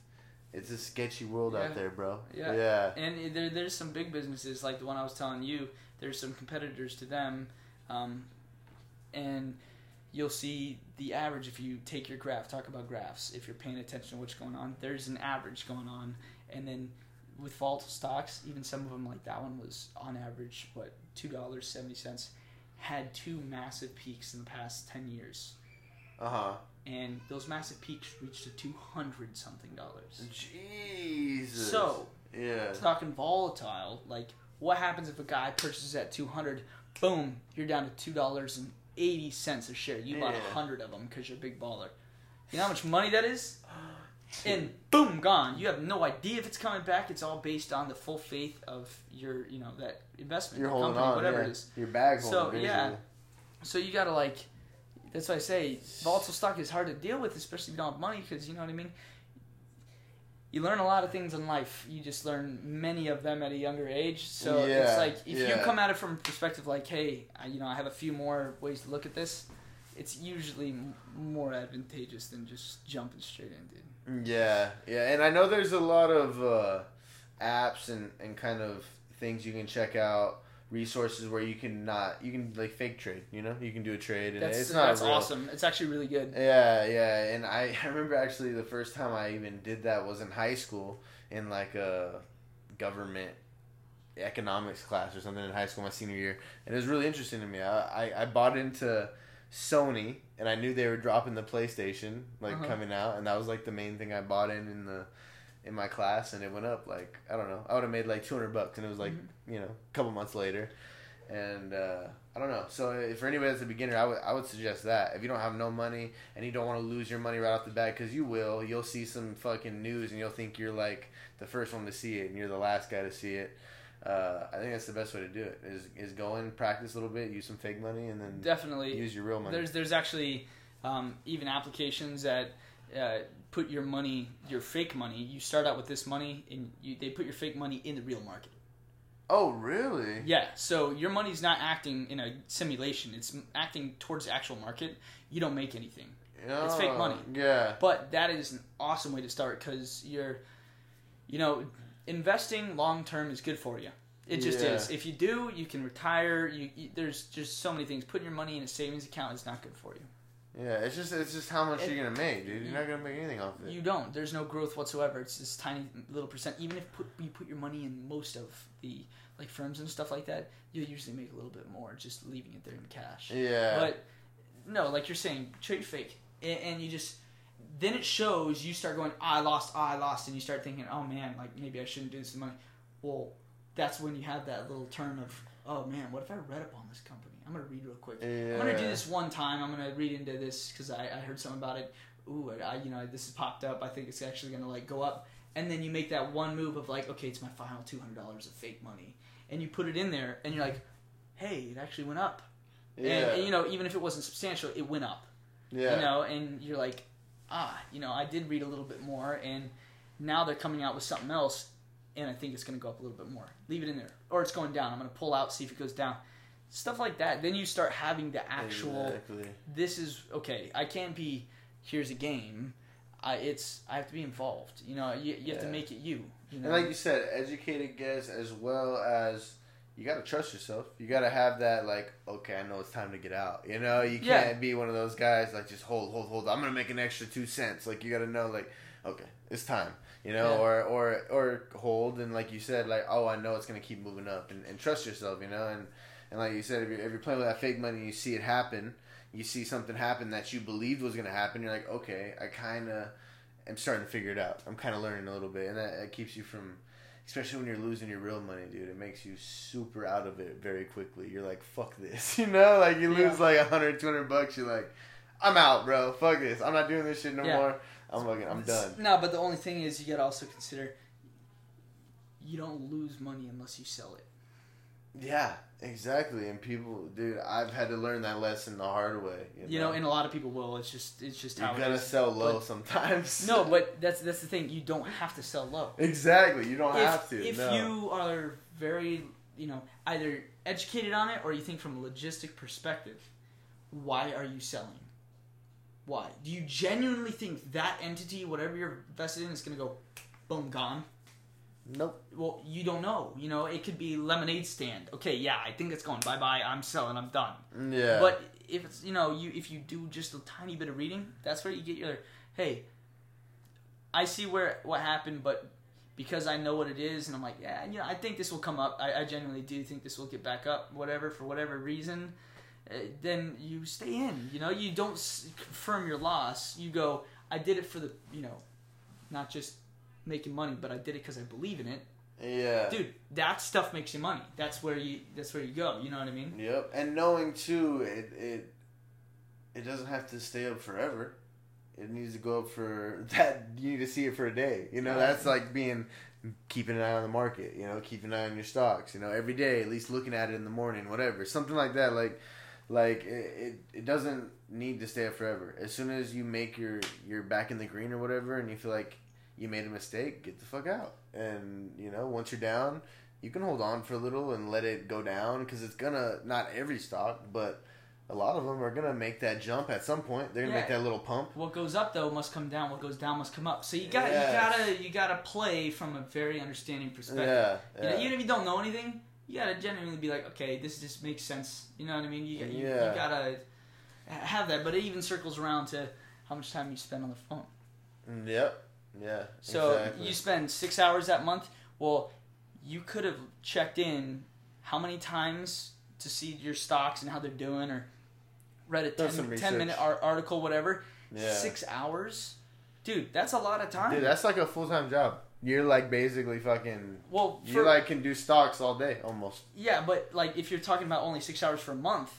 it's a sketchy world Yeah. out there, bro. Yeah. yeah. And there, there's some big businesses like the one I was telling you. There's some competitors to them, um, and you'll see the average if you take your graph. Talk about graphs. If you're paying attention to what's going on, there's an average going on, and then with volatile stocks, even some of them like that one was on average what two dollars seventy cents, had two massive peaks in the past ten years, Uh huh. and those massive peaks reached to two hundred something dollars. Jesus. So yeah. talking volatile, like what happens if a guy purchases at 200, boom, you're down to $2.80 a share. You bought a. 100 of them because you're a big baller. You know how much money that is? And boom, gone. You have no idea if it's coming back. It's all based on the full faith of your, you know, that investment, You're holding company, on, whatever yeah. it is. Your bag So, yeah. So you gotta like, that's why I say volatile stock is hard to deal with, especially if you don't have money, because you know what I mean. You learn a lot of things in life. You just learn many of them at a younger age. So it's like if you come at it from a perspective like, hey, I, you know, I have a few more ways to look at this. It's usually m- more advantageous than just jumping straight in, dude. Yeah, yeah, and I know there's a lot of uh, apps and, and kind of things you can check out, resources where you can not you can like fake trade. You know, you can do a trade and That's it's not that's real. awesome. It's actually really good. Yeah, yeah, and I, I remember actually the first time I even did that was in high school in like a government economics class or something in high school my senior year, and it was really interesting to me. I, I, I bought into Sony, and I knew they were dropping the PlayStation like Uh-huh. coming out, and that was like the main thing I bought in in the in my class, and it went up like I don't know, I would have made like two hundred bucks, and it was like Mhm. you know a couple months later, and uh, I don't know. So if for anybody that's a beginner, I would I would suggest that if you don't have no money and you don't want to lose your money right off the bat, because you will, you'll see some fucking news and you'll think you're like the first one to see it and you're the last guy to see it. Uh, I think that's the best way to do it is is go in, practice a little bit, use some fake money, and then Definitely. use your real money. There's there's actually um, even applications that uh, put your money, your fake money. You start out with this money, and you, they put your fake money in the real market. oh really? Yeah, so your money's not acting in a simulation; it's acting towards the actual market. You don't make anything, It's fake Oh, money. Yeah. but that is an awesome way to start because you're, you know, investing long term is good for you. It just Yeah. is. If you do, you can retire. You, you there's just so many things. Putting your money in a savings account is not good for you. Yeah, it's just it's just how much It- you're gonna make, dude. You're not gonna make anything off of it. You don't. There's no growth whatsoever. It's this tiny little percent. Even if put, you put your money in most of the like firms and stuff like that, you'll usually make a little bit more just leaving it there in cash. yeah. But no, like you're saying, trade fake, and, and you just then it shows. You start going, "Ah, I lost, I lost, and you start thinking, oh man, like maybe I shouldn't do this with money. Well, that's when you have that little turn of, oh man, what if I read up on this company? I'm gonna read real quick. yeah. I'm gonna do this one time. I'm gonna read into this because I, I heard something about it. Ooh, I, I- you know, this has popped up. I think it's actually gonna like go up. And then you make that one move of like, okay, it's my final two hundred dollars of fake money, and you put it in there, and you're like, hey, it actually went up. Yeah. And, and, you know, even if it wasn't substantial, it went up. yeah. You know, and you're like, ah, you know, I did read a little bit more, and now they're coming out with something else, and I think it's going to go up a little bit more. Leave it in there, or it's going down. I'm going to pull out, see if it goes down. Stuff like that. Then you start having the actual. Exactly. This is okay. I can't be. Here's a game. I it's I have to be involved. You know, you, you have to make it you. You know, And like you said, educated guess as well as you got to trust yourself. You got to have that like, okay, I know it's time to get out. You know, you can't be one of those guys like just hold, hold, hold. I'm gonna make an extra two cents. Like you got to know like, okay, it's time. You know, Yeah. or or or hold and like you said, like oh, I know it's gonna keep moving up and, and trust yourself. You know, and and like you said, if you're if you're playing with that fake money, you see it happen. You see something happen that you believed was gonna happen. You're like, okay, I kind of am starting to figure it out. I'm kind of learning a little bit, and that, that keeps you from especially when you're losing your real money, dude. It makes you super out of it very quickly. You're like, fuck this, you know? Like you lose Yeah. like 100, 200 bucks. You're like, I'm out, bro. Fuck this. I'm not doing this shit no Yeah. more. I'm fucking, I'm done. No, but the only thing is, you gotta also consider you don't lose money unless you sell it. Yeah, exactly. And people, dude, I've had to learn that lesson the hard way. You, You know, and a lot of people will. It's just it's just you're how it gonna is. sell low But- sometimes. No, but that's that's the thing. You don't have to sell low. exactly. You don't if, have to. If no. you are very, you know, either educated on it or you think from a logistic perspective, why are you selling? Why? Do you genuinely think that entity, whatever you're invested in, is going to go boom, gone? Nope. Well, you don't know. You know, it could be lemonade stand. Okay, yeah, I think it's going bye bye. I'm selling. I'm done. Yeah. But if it's you know you if you do just a tiny bit of reading, that's where you get your hey. I see where what happened, but because I know what it is, and I'm like, yeah, you know, I think this will come up. I, I genuinely do think this will get back up, whatever for whatever reason. Uh, then you stay in. You know, you don't s- confirm your loss. You go, I did it for the you know, not just making money, but I did it because I believe in it, yeah. dude. That stuff makes you money. That's where you. That's where you go. You know what I mean? Yep, and knowing too, it it it doesn't have to stay up forever. It needs to go up for that. You need to see it for a day. You know, Yeah. that's like being keeping an eye on the market. You know, keeping an eye on your stocks. You know, every day at least looking at it in the morning, whatever, something like that. Like, like it, it, it doesn't need to stay up forever. As soon as you make your you're back in the green or whatever, and you feel like you made a mistake, get the fuck out. And you know, once you're down, you can hold on for a little and let it go down because it's gonna not every stock, but a lot of them are gonna make that jump at some point. They're gonna make that little pump. What goes up though must come down. What goes down must come up. So you got Yes. you gotta you gotta play from a very understanding perspective. Yeah, You know, even if you don't know anything, you gotta genuinely be like, okay, this just makes sense. You know what I mean? You, you, Yeah. you gotta have that. But it even circles around to how much time you spend on the phone. Mm, Yep. Yeah. So exactly. you spend six hours that month. Well, you could have checked in how many times to see your stocks and how they're doing, or read a 10, 10 minute ar- article, whatever. yeah. Six hours, dude. That's a lot of time. Dude, that's like a full time job. You're like basically fucking. well, You like can do stocks all day almost. yeah, but like if you're talking about only six hours for a month,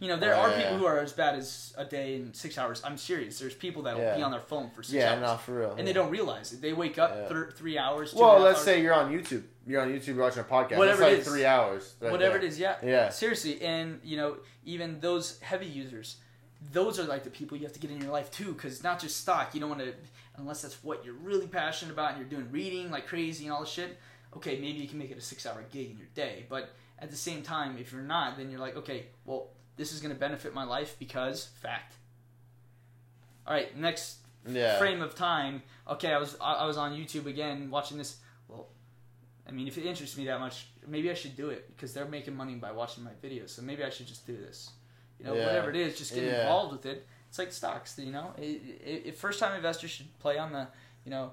you know there Oh, are yeah. people who are as bad as a day and six hours. I'm serious. There's people that'll Yeah. be on their phone for six Yeah, hours. no, for real. and yeah. they don't realize it. They wake up Yeah. thir- three hours. Well, and a half let's hours, say you're on YouTube. You're on YouTube watching a podcast. Whatever That's it like is. three hours. right whatever there. it is. Yeah, Yeah. seriously. And you know, even those heavy users, those are like the people you have to get in your life too. Because not just stock. You don't want to, unless that's what you're really passionate about and you're doing reading like crazy and all this shit. Okay, maybe you can make it a six-hour gig in your day. But at the same time, if you're not, then you're like, okay, well, this is going to benefit my life because fact. All right, next Yeah. frame of time. Okay, I was I, I was on YouTube again watching this. Well, I mean, if it interests me that much, maybe I should do it because they're making money by watching my videos. So maybe I should just do this. You know, Yeah. whatever it is, just get Yeah. involved with it. It's like stocks. You know, it, first time investors should play on the you know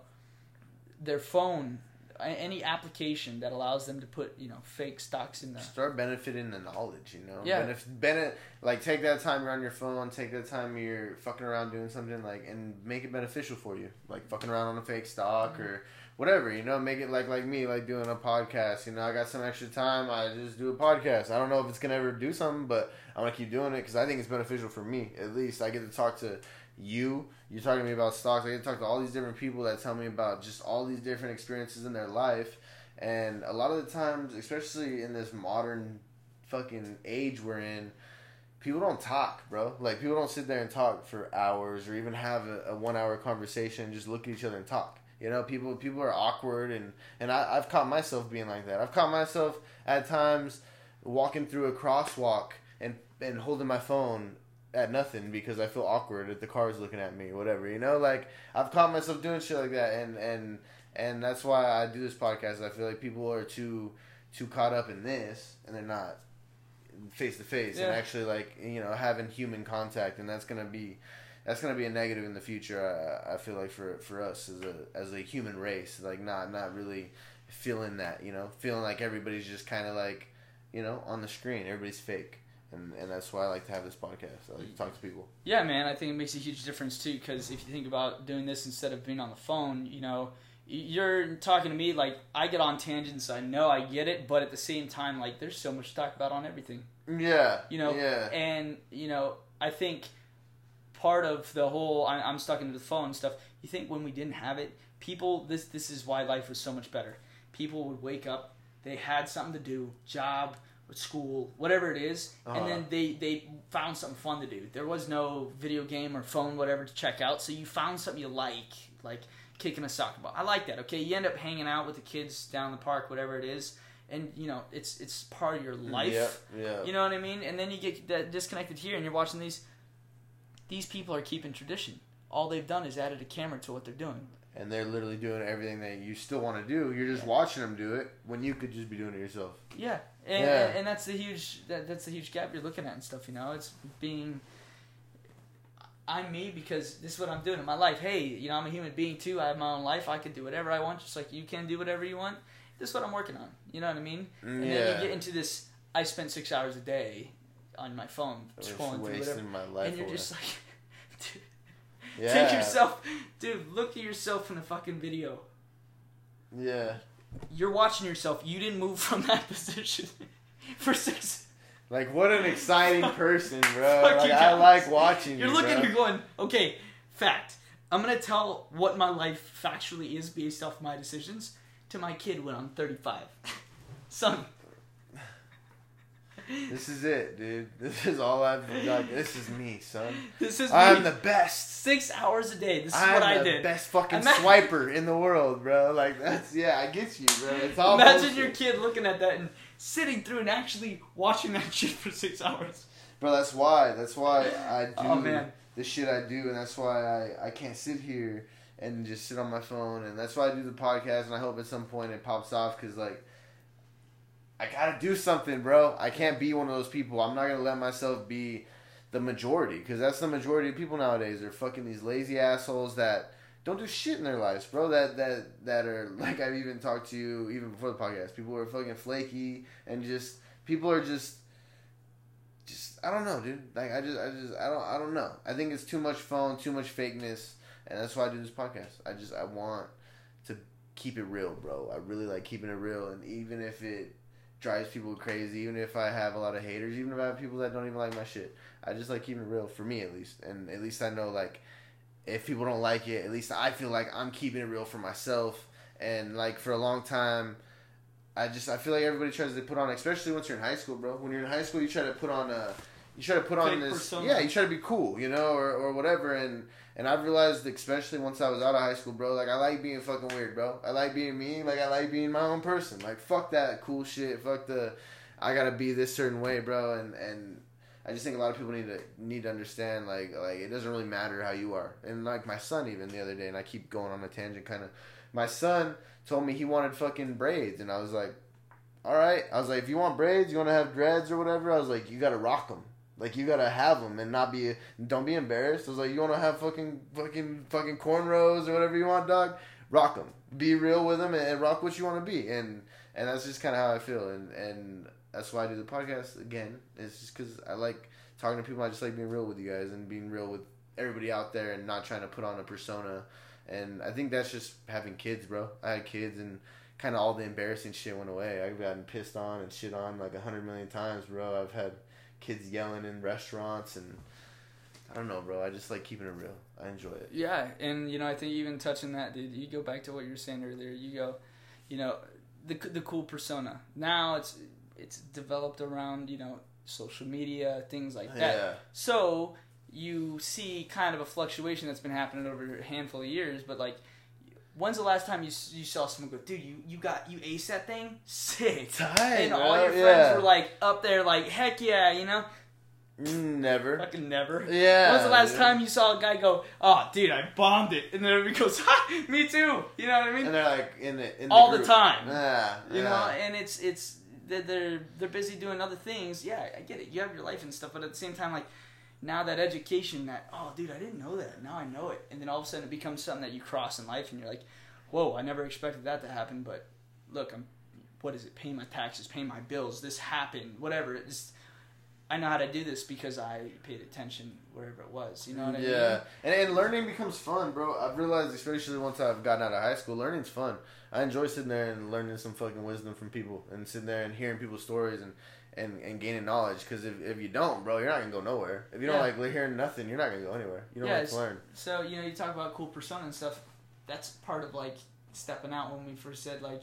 their phone. Any application that allows them to put you know fake stocks in there. Start benefiting the knowledge, you know. Yeah. Benef- bene- like take that time you're on your phone, take that time you're fucking around doing something like, and make it beneficial for you. Like fucking around on a fake stock mm-hmm. or whatever, you know. Make it like like me, like doing a podcast. You know, I got some extra time, I just do a podcast. I don't know if it's gonna ever do something, but I'm gonna keep doing it because I think it's beneficial for me. At least I get to talk to you. You're talking to me about stocks. I get to talk to all these different people that tell me about just all these different experiences in their life. And a lot of the times, especially in this modern fucking age we're in, people don't talk, bro. Like people don't sit there and talk for hours or even have a, a one hour conversation. and Just look at each other and talk. You know, people people are awkward, and and I, I've caught myself being like that. I've caught myself at times walking through a crosswalk and and holding my phone at nothing because I feel awkward if the car's looking at me, whatever. You know, like I've caught myself doing shit like that, and and and that's why I do this podcast. I feel like people are too too caught up in this, and they're not face to face and actually like you know having human contact, and that's gonna be that's gonna be a negative in the future. I, I feel like for for us as a as a human race, like not not really feeling that, you know, feeling like everybody's just kind of like you know on the screen, everybody's fake. And, and that's why I like to have this podcast. I like to talk to people. Yeah, man, I think it makes a huge difference too. Because if you think about doing this instead of being on the phone, you know, you're talking to me like I get on tangents. I know I get it, but at the same time, like there's so much to talk about on everything. Yeah. You know, Yeah. and you know, I think part of the whole I, I'm stuck into the phone stuff. You think when we didn't have it, people this this is why life was so much better. People would wake up, they had something to do, job, school, whatever it is, Uh-huh. and then they they found something fun to do. There was no video game or phone whatever to check out, so you found something you like, like kicking a soccer ball. I like that. Okay, you end up hanging out with the kids down the park, whatever it is, and you know it's it's part of your life. Yeah. Yeah. You know what I mean? And then you get that disconnected here, and you're watching these. These people are keeping tradition. All they've done is added a camera to what they're doing. And they're literally doing everything that you still want to do. You're just watching them do it when you could just be doing it yourself. Yeah, and, Yeah. and, and that's the huge that, that's the huge gap you're looking at and stuff. You know, it's being. I'm me because this is what I'm doing in my life. Hey, you know, I'm a human being too. I have my own life. I can do whatever I want, just like you can do whatever you want. This is what I'm working on. You know what I mean? And then you get into this. I spend six hours a day on my phone scrolling through whatever, wasting my life and you're away. just like, yeah. take yourself, dude. Look at yourself in the fucking video. Yeah. You're watching yourself. You didn't move from that position for six. Like what an exciting person, bro. Like I like watching You're you, looking. bro. You're going. Okay, fact. I'm gonna tell what my life factually is based off my decisions to my kid when I'm 35. Son, This is it, dude. This is all I've got. This is me, son. this is me. I'm me. the best. six hours a day. This is I'm what I did. best fucking Ima- swiper in the world, bro. Like that's yeah, I get you, bro. It's all Imagine bullshit. your kid looking at that and sitting through and actually watching that shit for six hours. Bro, that's why. That's why I oh, do Oh, man. the shit I do, and that's why I, I can't sit here and just sit on my phone, and that's why I do the podcast, and I hope at some point it pops off, because, like, I gotta do something, bro. I can't be one of those people. I'm not gonna let myself be the majority, because that's the majority of people nowadays. They're fucking these lazy assholes that don't do shit in their lives, bro. That that that are like I've even talked to you even before the podcast. People are fucking flaky and just people are just just I don't know, dude. Like I just I just I don't I don't know. I think it's too much phone, too much fakeness, and that's why I do this podcast. I just I want to keep it real, bro. I really like keeping it real, and even if it drives people crazy, even if I have a lot of haters, even if I have people that don't even like my shit, I just like keeping it real for me at least, and at least I know like if people don't like it, at least I feel like I'm keeping it real for myself, and like for a long time. I just I feel like everybody tries to put on, especially once you're in high school, bro. When you're in high school, you try to put on a, you try to put on Fake this, persona. yeah, you try to be cool, you know, or, or whatever. And and I've realized, especially once I was out of high school, bro, like I like being fucking weird, bro. I like being me, like I like being my own person. Like fuck that cool shit, fuck the, I gotta be this certain way, bro. And and I just think a lot of people need to need to understand, like like it doesn't really matter how you are. And like my son even the other day, and I keep going on a tangent, kind of. My son told me he wanted fucking braids, and I was like, all right. I was like, if you want braids, you want to have dreads or whatever. I was like, you gotta rock them. Like you gotta have them and not be. Don't be embarrassed. I was like, you want to have fucking fucking fucking cornrows or whatever you want, dog. Rock them. Be real with them and, and rock what you want to be. And and that's just kind of how I feel. And and that's why I do the podcast again. It's just because I like talking to people. I just like being real with you guys and being real with everybody out there and not trying to put on a persona. And I think that's just having kids, bro. I had kids and kind of all the embarrassing shit went away. I've gotten pissed on and shit on like a hundred million times, bro. I've had kids yelling in restaurants and I don't know, bro. I just like keeping it real. I enjoy it. Yeah, and you know, I think even touching that, dude, you go back to what you were saying earlier. You go, you know, the the cool persona. Now it's it's developed around you know social media, things like that. Yeah. So you see kind of a fluctuation that's been happening over a handful of years, but like. When's the last time you you saw someone go, dude? You you got you ace that thing, sick, Tight, and bro. all your friends Yeah. were like up there, like heck yeah, you know, Never. fucking never. Yeah. When's the last dude. time you saw a guy go, "Oh, dude, I bombed it," and then everybody goes, "Ha, me too." You know what I mean? And they're like in the in All the time. Yeah. you know, and it's it's they're they're busy doing other things. Yeah, I get it. You have your life and stuff, but at the same time, like now that education, that oh, dude, I didn't know that. Now I know it, and then all of a sudden it becomes something that you cross in life, and you're like, "Whoa, I never expected that to happen." But look, I'm what is it? Paying my taxes, paying my bills. This happened. Whatever. It's I know how to do this because I paid attention wherever it was. You know what I mean? yeah, and, and learning becomes fun, bro. I've realized, especially once I've gotten out of high school, learning's fun. I enjoy sitting there and learning some fucking wisdom from people, and sitting there and hearing people's stories and and, and gaining knowledge. Because if, if you don't, bro, you're not gonna go nowhere. If you don't Yeah. like hearing nothing, you're not gonna go anywhere. You don't Yeah, like to learn. So you know, you talk about cool persona and stuff. That's part of like stepping out when we first said like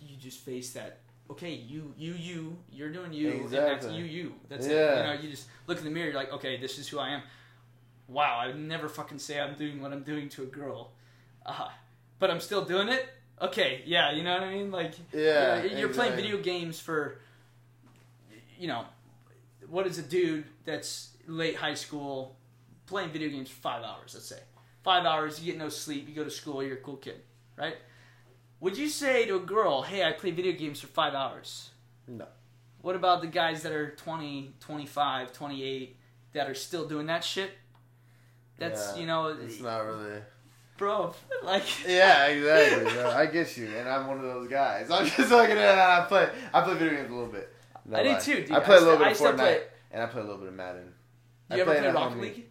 you just face that. Okay, you you you you're doing you, and that's Exactly. you you. That's it. Yeah. You know, you just look in the mirror. You're like, okay, this is who I am. Wow, I would never fucking say I'm doing what I'm doing to a girl, uh, but I'm still doing it. Okay, yeah, you know what I mean. Like, Yeah, you know, you're playing video games for, you know, what is a dude that's late high school playing video games for five hours? Let's say five hours. You get no sleep. You go to school. You're a cool kid, right? Would you say to a girl, "Hey, I play video games for five hours"? No. What about the guys that are 20, 25, 28 that are still doing that shit? That's Yeah, you know, It's not really. bro. Like, Yeah, exactly. bro. I get you, and I'm one of those guys. I'm just looking at. I play. I play video games a little bit. No I do lie. too, dude. I play I a little bit of Fortnite, play- and I play a little bit of Madden. you I ever play Rocket. League?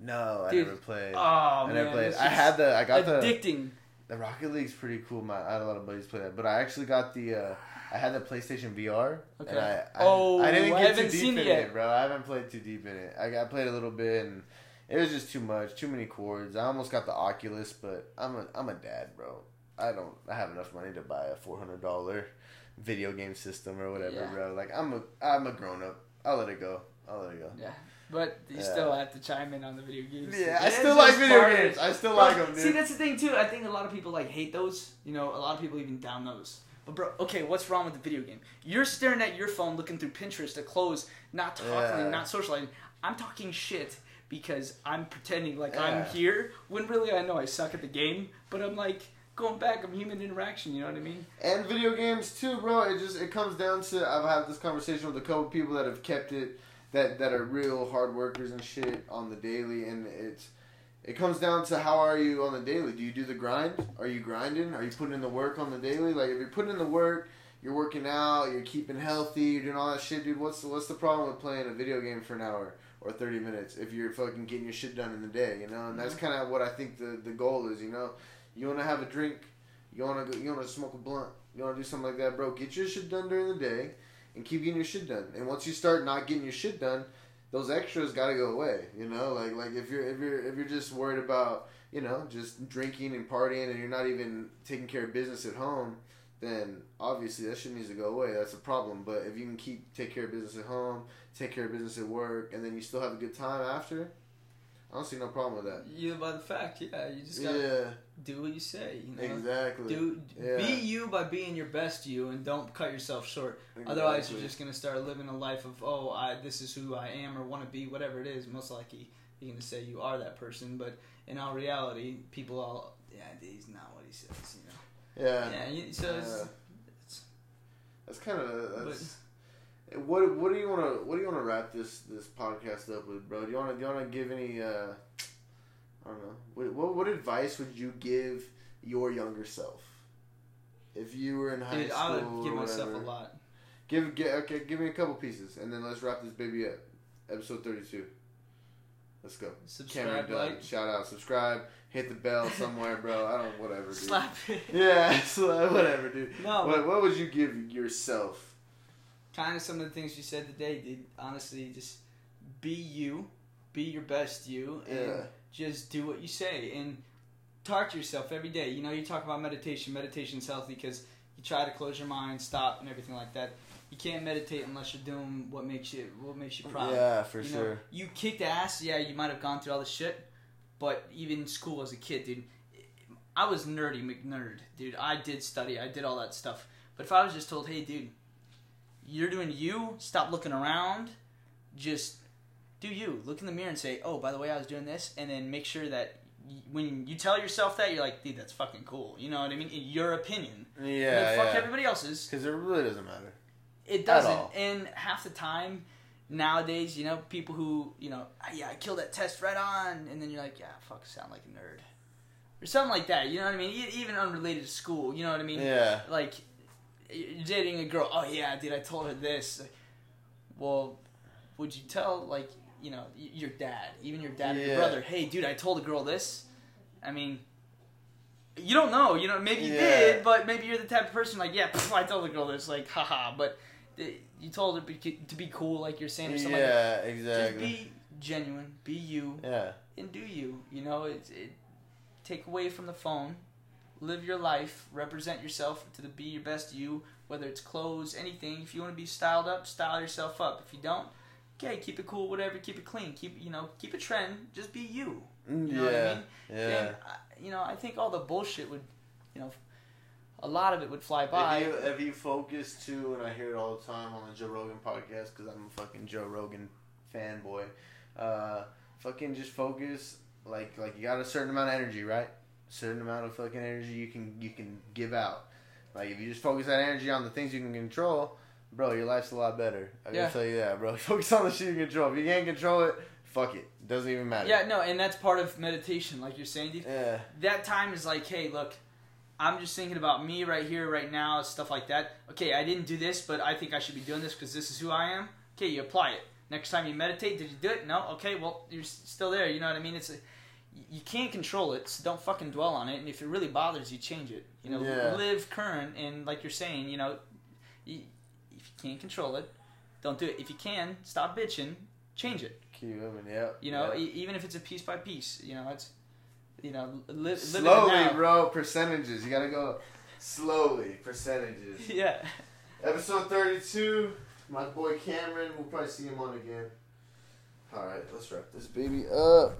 No, I never played. Oh I man, never played. I had the. I got the. addicting. The Rocket League's pretty cool. My I had a lot of buddies play that, but I actually got the. Uh, I had the PlayStation VR. Okay. And I, I, Oh, I didn't I get haven't too deep seen in it yet. it, bro. I haven't played too deep in it. I got played a little bit, and it was just too much, too many cords. I almost got the Oculus, but I'm a I'm a dad, bro. I don't. I have enough money to buy a four hundred dollar video game system or whatever, Yeah. bro. Like I'm a I'm a grown up. I'll let it go. I'll let it go. Yeah, but you Yeah. still have to chime in on the video games. Yeah, I still like video of games. I still Bro, like them, dude. See, that's the thing too. I think a lot of people like hate those. You know, a lot of people even down those. But bro, okay, what's wrong with the video game? You're staring at your phone, looking through Pinterest at clothes, not talking, Yeah. not socializing. I'm talking shit because I'm pretending like Yeah. I'm here when really I know I suck at the game. But I'm like going back. I'm human interaction. You know what I mean? and video games too, bro. It just it comes down to I've had this conversation with a couple people that have kept it that that are real hard workers and shit on the daily, and it's it comes down to how are you on the daily? Do you do the grind? Are you grinding? Are you putting in the work on the daily? Like if you're putting in the work, you're working out, you're keeping healthy, you're doing all that shit, dude. What's the, what's the problem with playing a video game for an hour? Or thirty minutes if you're fucking getting your shit done in the day, you know, and that's mm-hmm. kind of what I think the, the goal is, you know. You want to have a drink, you want to you want to smoke a blunt, you want to do something like that, bro. Get your shit done during the day, and keep getting your shit done. And once you start not getting your shit done, those extras got to go away. You know, like like if you're if you're if you're just worried about you know just drinking and partying, and you're not even taking care of business at home, then obviously that shit needs to go away. That's a problem. But if you can keep take care of business at home, take care of business at work, and then you still have a good time after, I don't see no problem with that. You by the fact, yeah. You just gotta Yeah, do what you say. You know. exactly. Do Yeah. be you by being your best you, and don't cut yourself short. Otherwise, you're just gonna start living a life of oh, I this is who I am or want to be, whatever it is. Most likely, you're gonna say you are that person, but in all reality, people all yeah, he's not what he says. You know. yeah. Yeah. you- so it's, Yeah. it's That's kind of that's. What what do you want to what do you want to wrap this this podcast up with, bro? Do you want to do you want to give any uh I don't know what, what what advice would you give your younger self if you were in high dude, school? I would give myself a lot. Give get okay. Give me a couple pieces, and then let's wrap this baby up. Episode thirty two. Let's go. Cameron Subscribe, Dunn. like, Shout out, subscribe, hit the bell somewhere, bro. I don't whatever, dude. slap it. Yeah, slap, whatever, dude. No, What what would you give yourself? Kind of some of the things you said today, dude. Honestly, just be you, be your best you, and Yeah. just do what you say and talk to yourself every day. You know, you talk about meditation. Meditation's healthy because you try to close your mind, stop, and everything like that. You can't meditate unless you're doing what makes you what makes you proud. Yeah, for you sure. You kicked ass. Yeah, you might have gone through all this shit, but even in school as a kid, dude, I was nerdy McNerd, dude. I did study. I did all that stuff. But if I was just told, hey, dude, you're doing you. Stop looking around. Just do you. Look in the mirror and say, oh, by the way, I was doing this, and then make sure that y- when you tell yourself that, you're like, dude, that's fucking cool. You know what I mean? In your opinion. Yeah, And then fuck yeah. everybody else's. Because it really doesn't matter. It doesn't. And half the time nowadays, you know, people who, you know, "Ah, yeah, I killed that test right on, and then you're like, yeah, fuck, sound like a nerd. Or something like that, you know what I mean? Even unrelated to school, you know what I mean? Yeah. Like, you're dating a girl, oh yeah, dude, I told her this. Well, would you tell like you know your dad, even your dad or Yeah. your brother, hey, dude, I told a girl this. I mean, you don't know. You know, maybe you Yeah. did, but maybe you're the type of person like, yeah, pff, I told the girl this, like, haha. But you told her to be cool, like you're saying, or something like that. Yeah, Just exactly. be genuine, be you, Yeah. and do you. You know, it's it. Take away from the phone, live your life, represent yourself to the be your best you. Whether it's clothes, anything. If you want to be styled up, style yourself up. If you don't, okay, keep it cool, whatever. Keep it clean. Keep you know, keep a trend. Just be you. Mm, You know what I mean? Yeah. And, you know, I think all the bullshit would, you know, a lot of it would fly by. If you, if you focus too, and I hear it all the time on the Joe Rogan podcast because I'm a fucking Joe Rogan fanboy. Uh, fucking just focus like like you got a certain amount of energy, right? Certain amount of fucking energy you can you can give out. Like if you just focus that energy on the things you can control, bro, your life's a lot better. I can Yeah. tell you that, bro. Focus on the shit you can control. If you can't control it, fuck it. Doesn't even matter. yeah, no, and that's part of meditation, like you're saying, dude. Yeah. that time is like, hey, look, I'm just thinking about me right here, right now, stuff like that. Okay, I didn't do this, but I think I should be doing this because this is who I am. Okay, you apply it. Next time you meditate, did you do it? No. Okay, well, you're s- still there. You know what I mean? It's a, you can't control it, so don't fucking dwell on it. And if it really bothers you, change it. You know, Yeah. live current, and like you're saying, you know, you, if you can't control it, don't do it. If you can, stop bitching, change it. Keep moving. Yeah. You know, yeah. e- even if it's a piece by piece. You know, it's you know, li- live slowly, bro. Percentages. You gotta go slowly. Percentages. Yeah. Episode 32. My boy Cameron. We'll probably see him on again. Alright, let's wrap this baby up.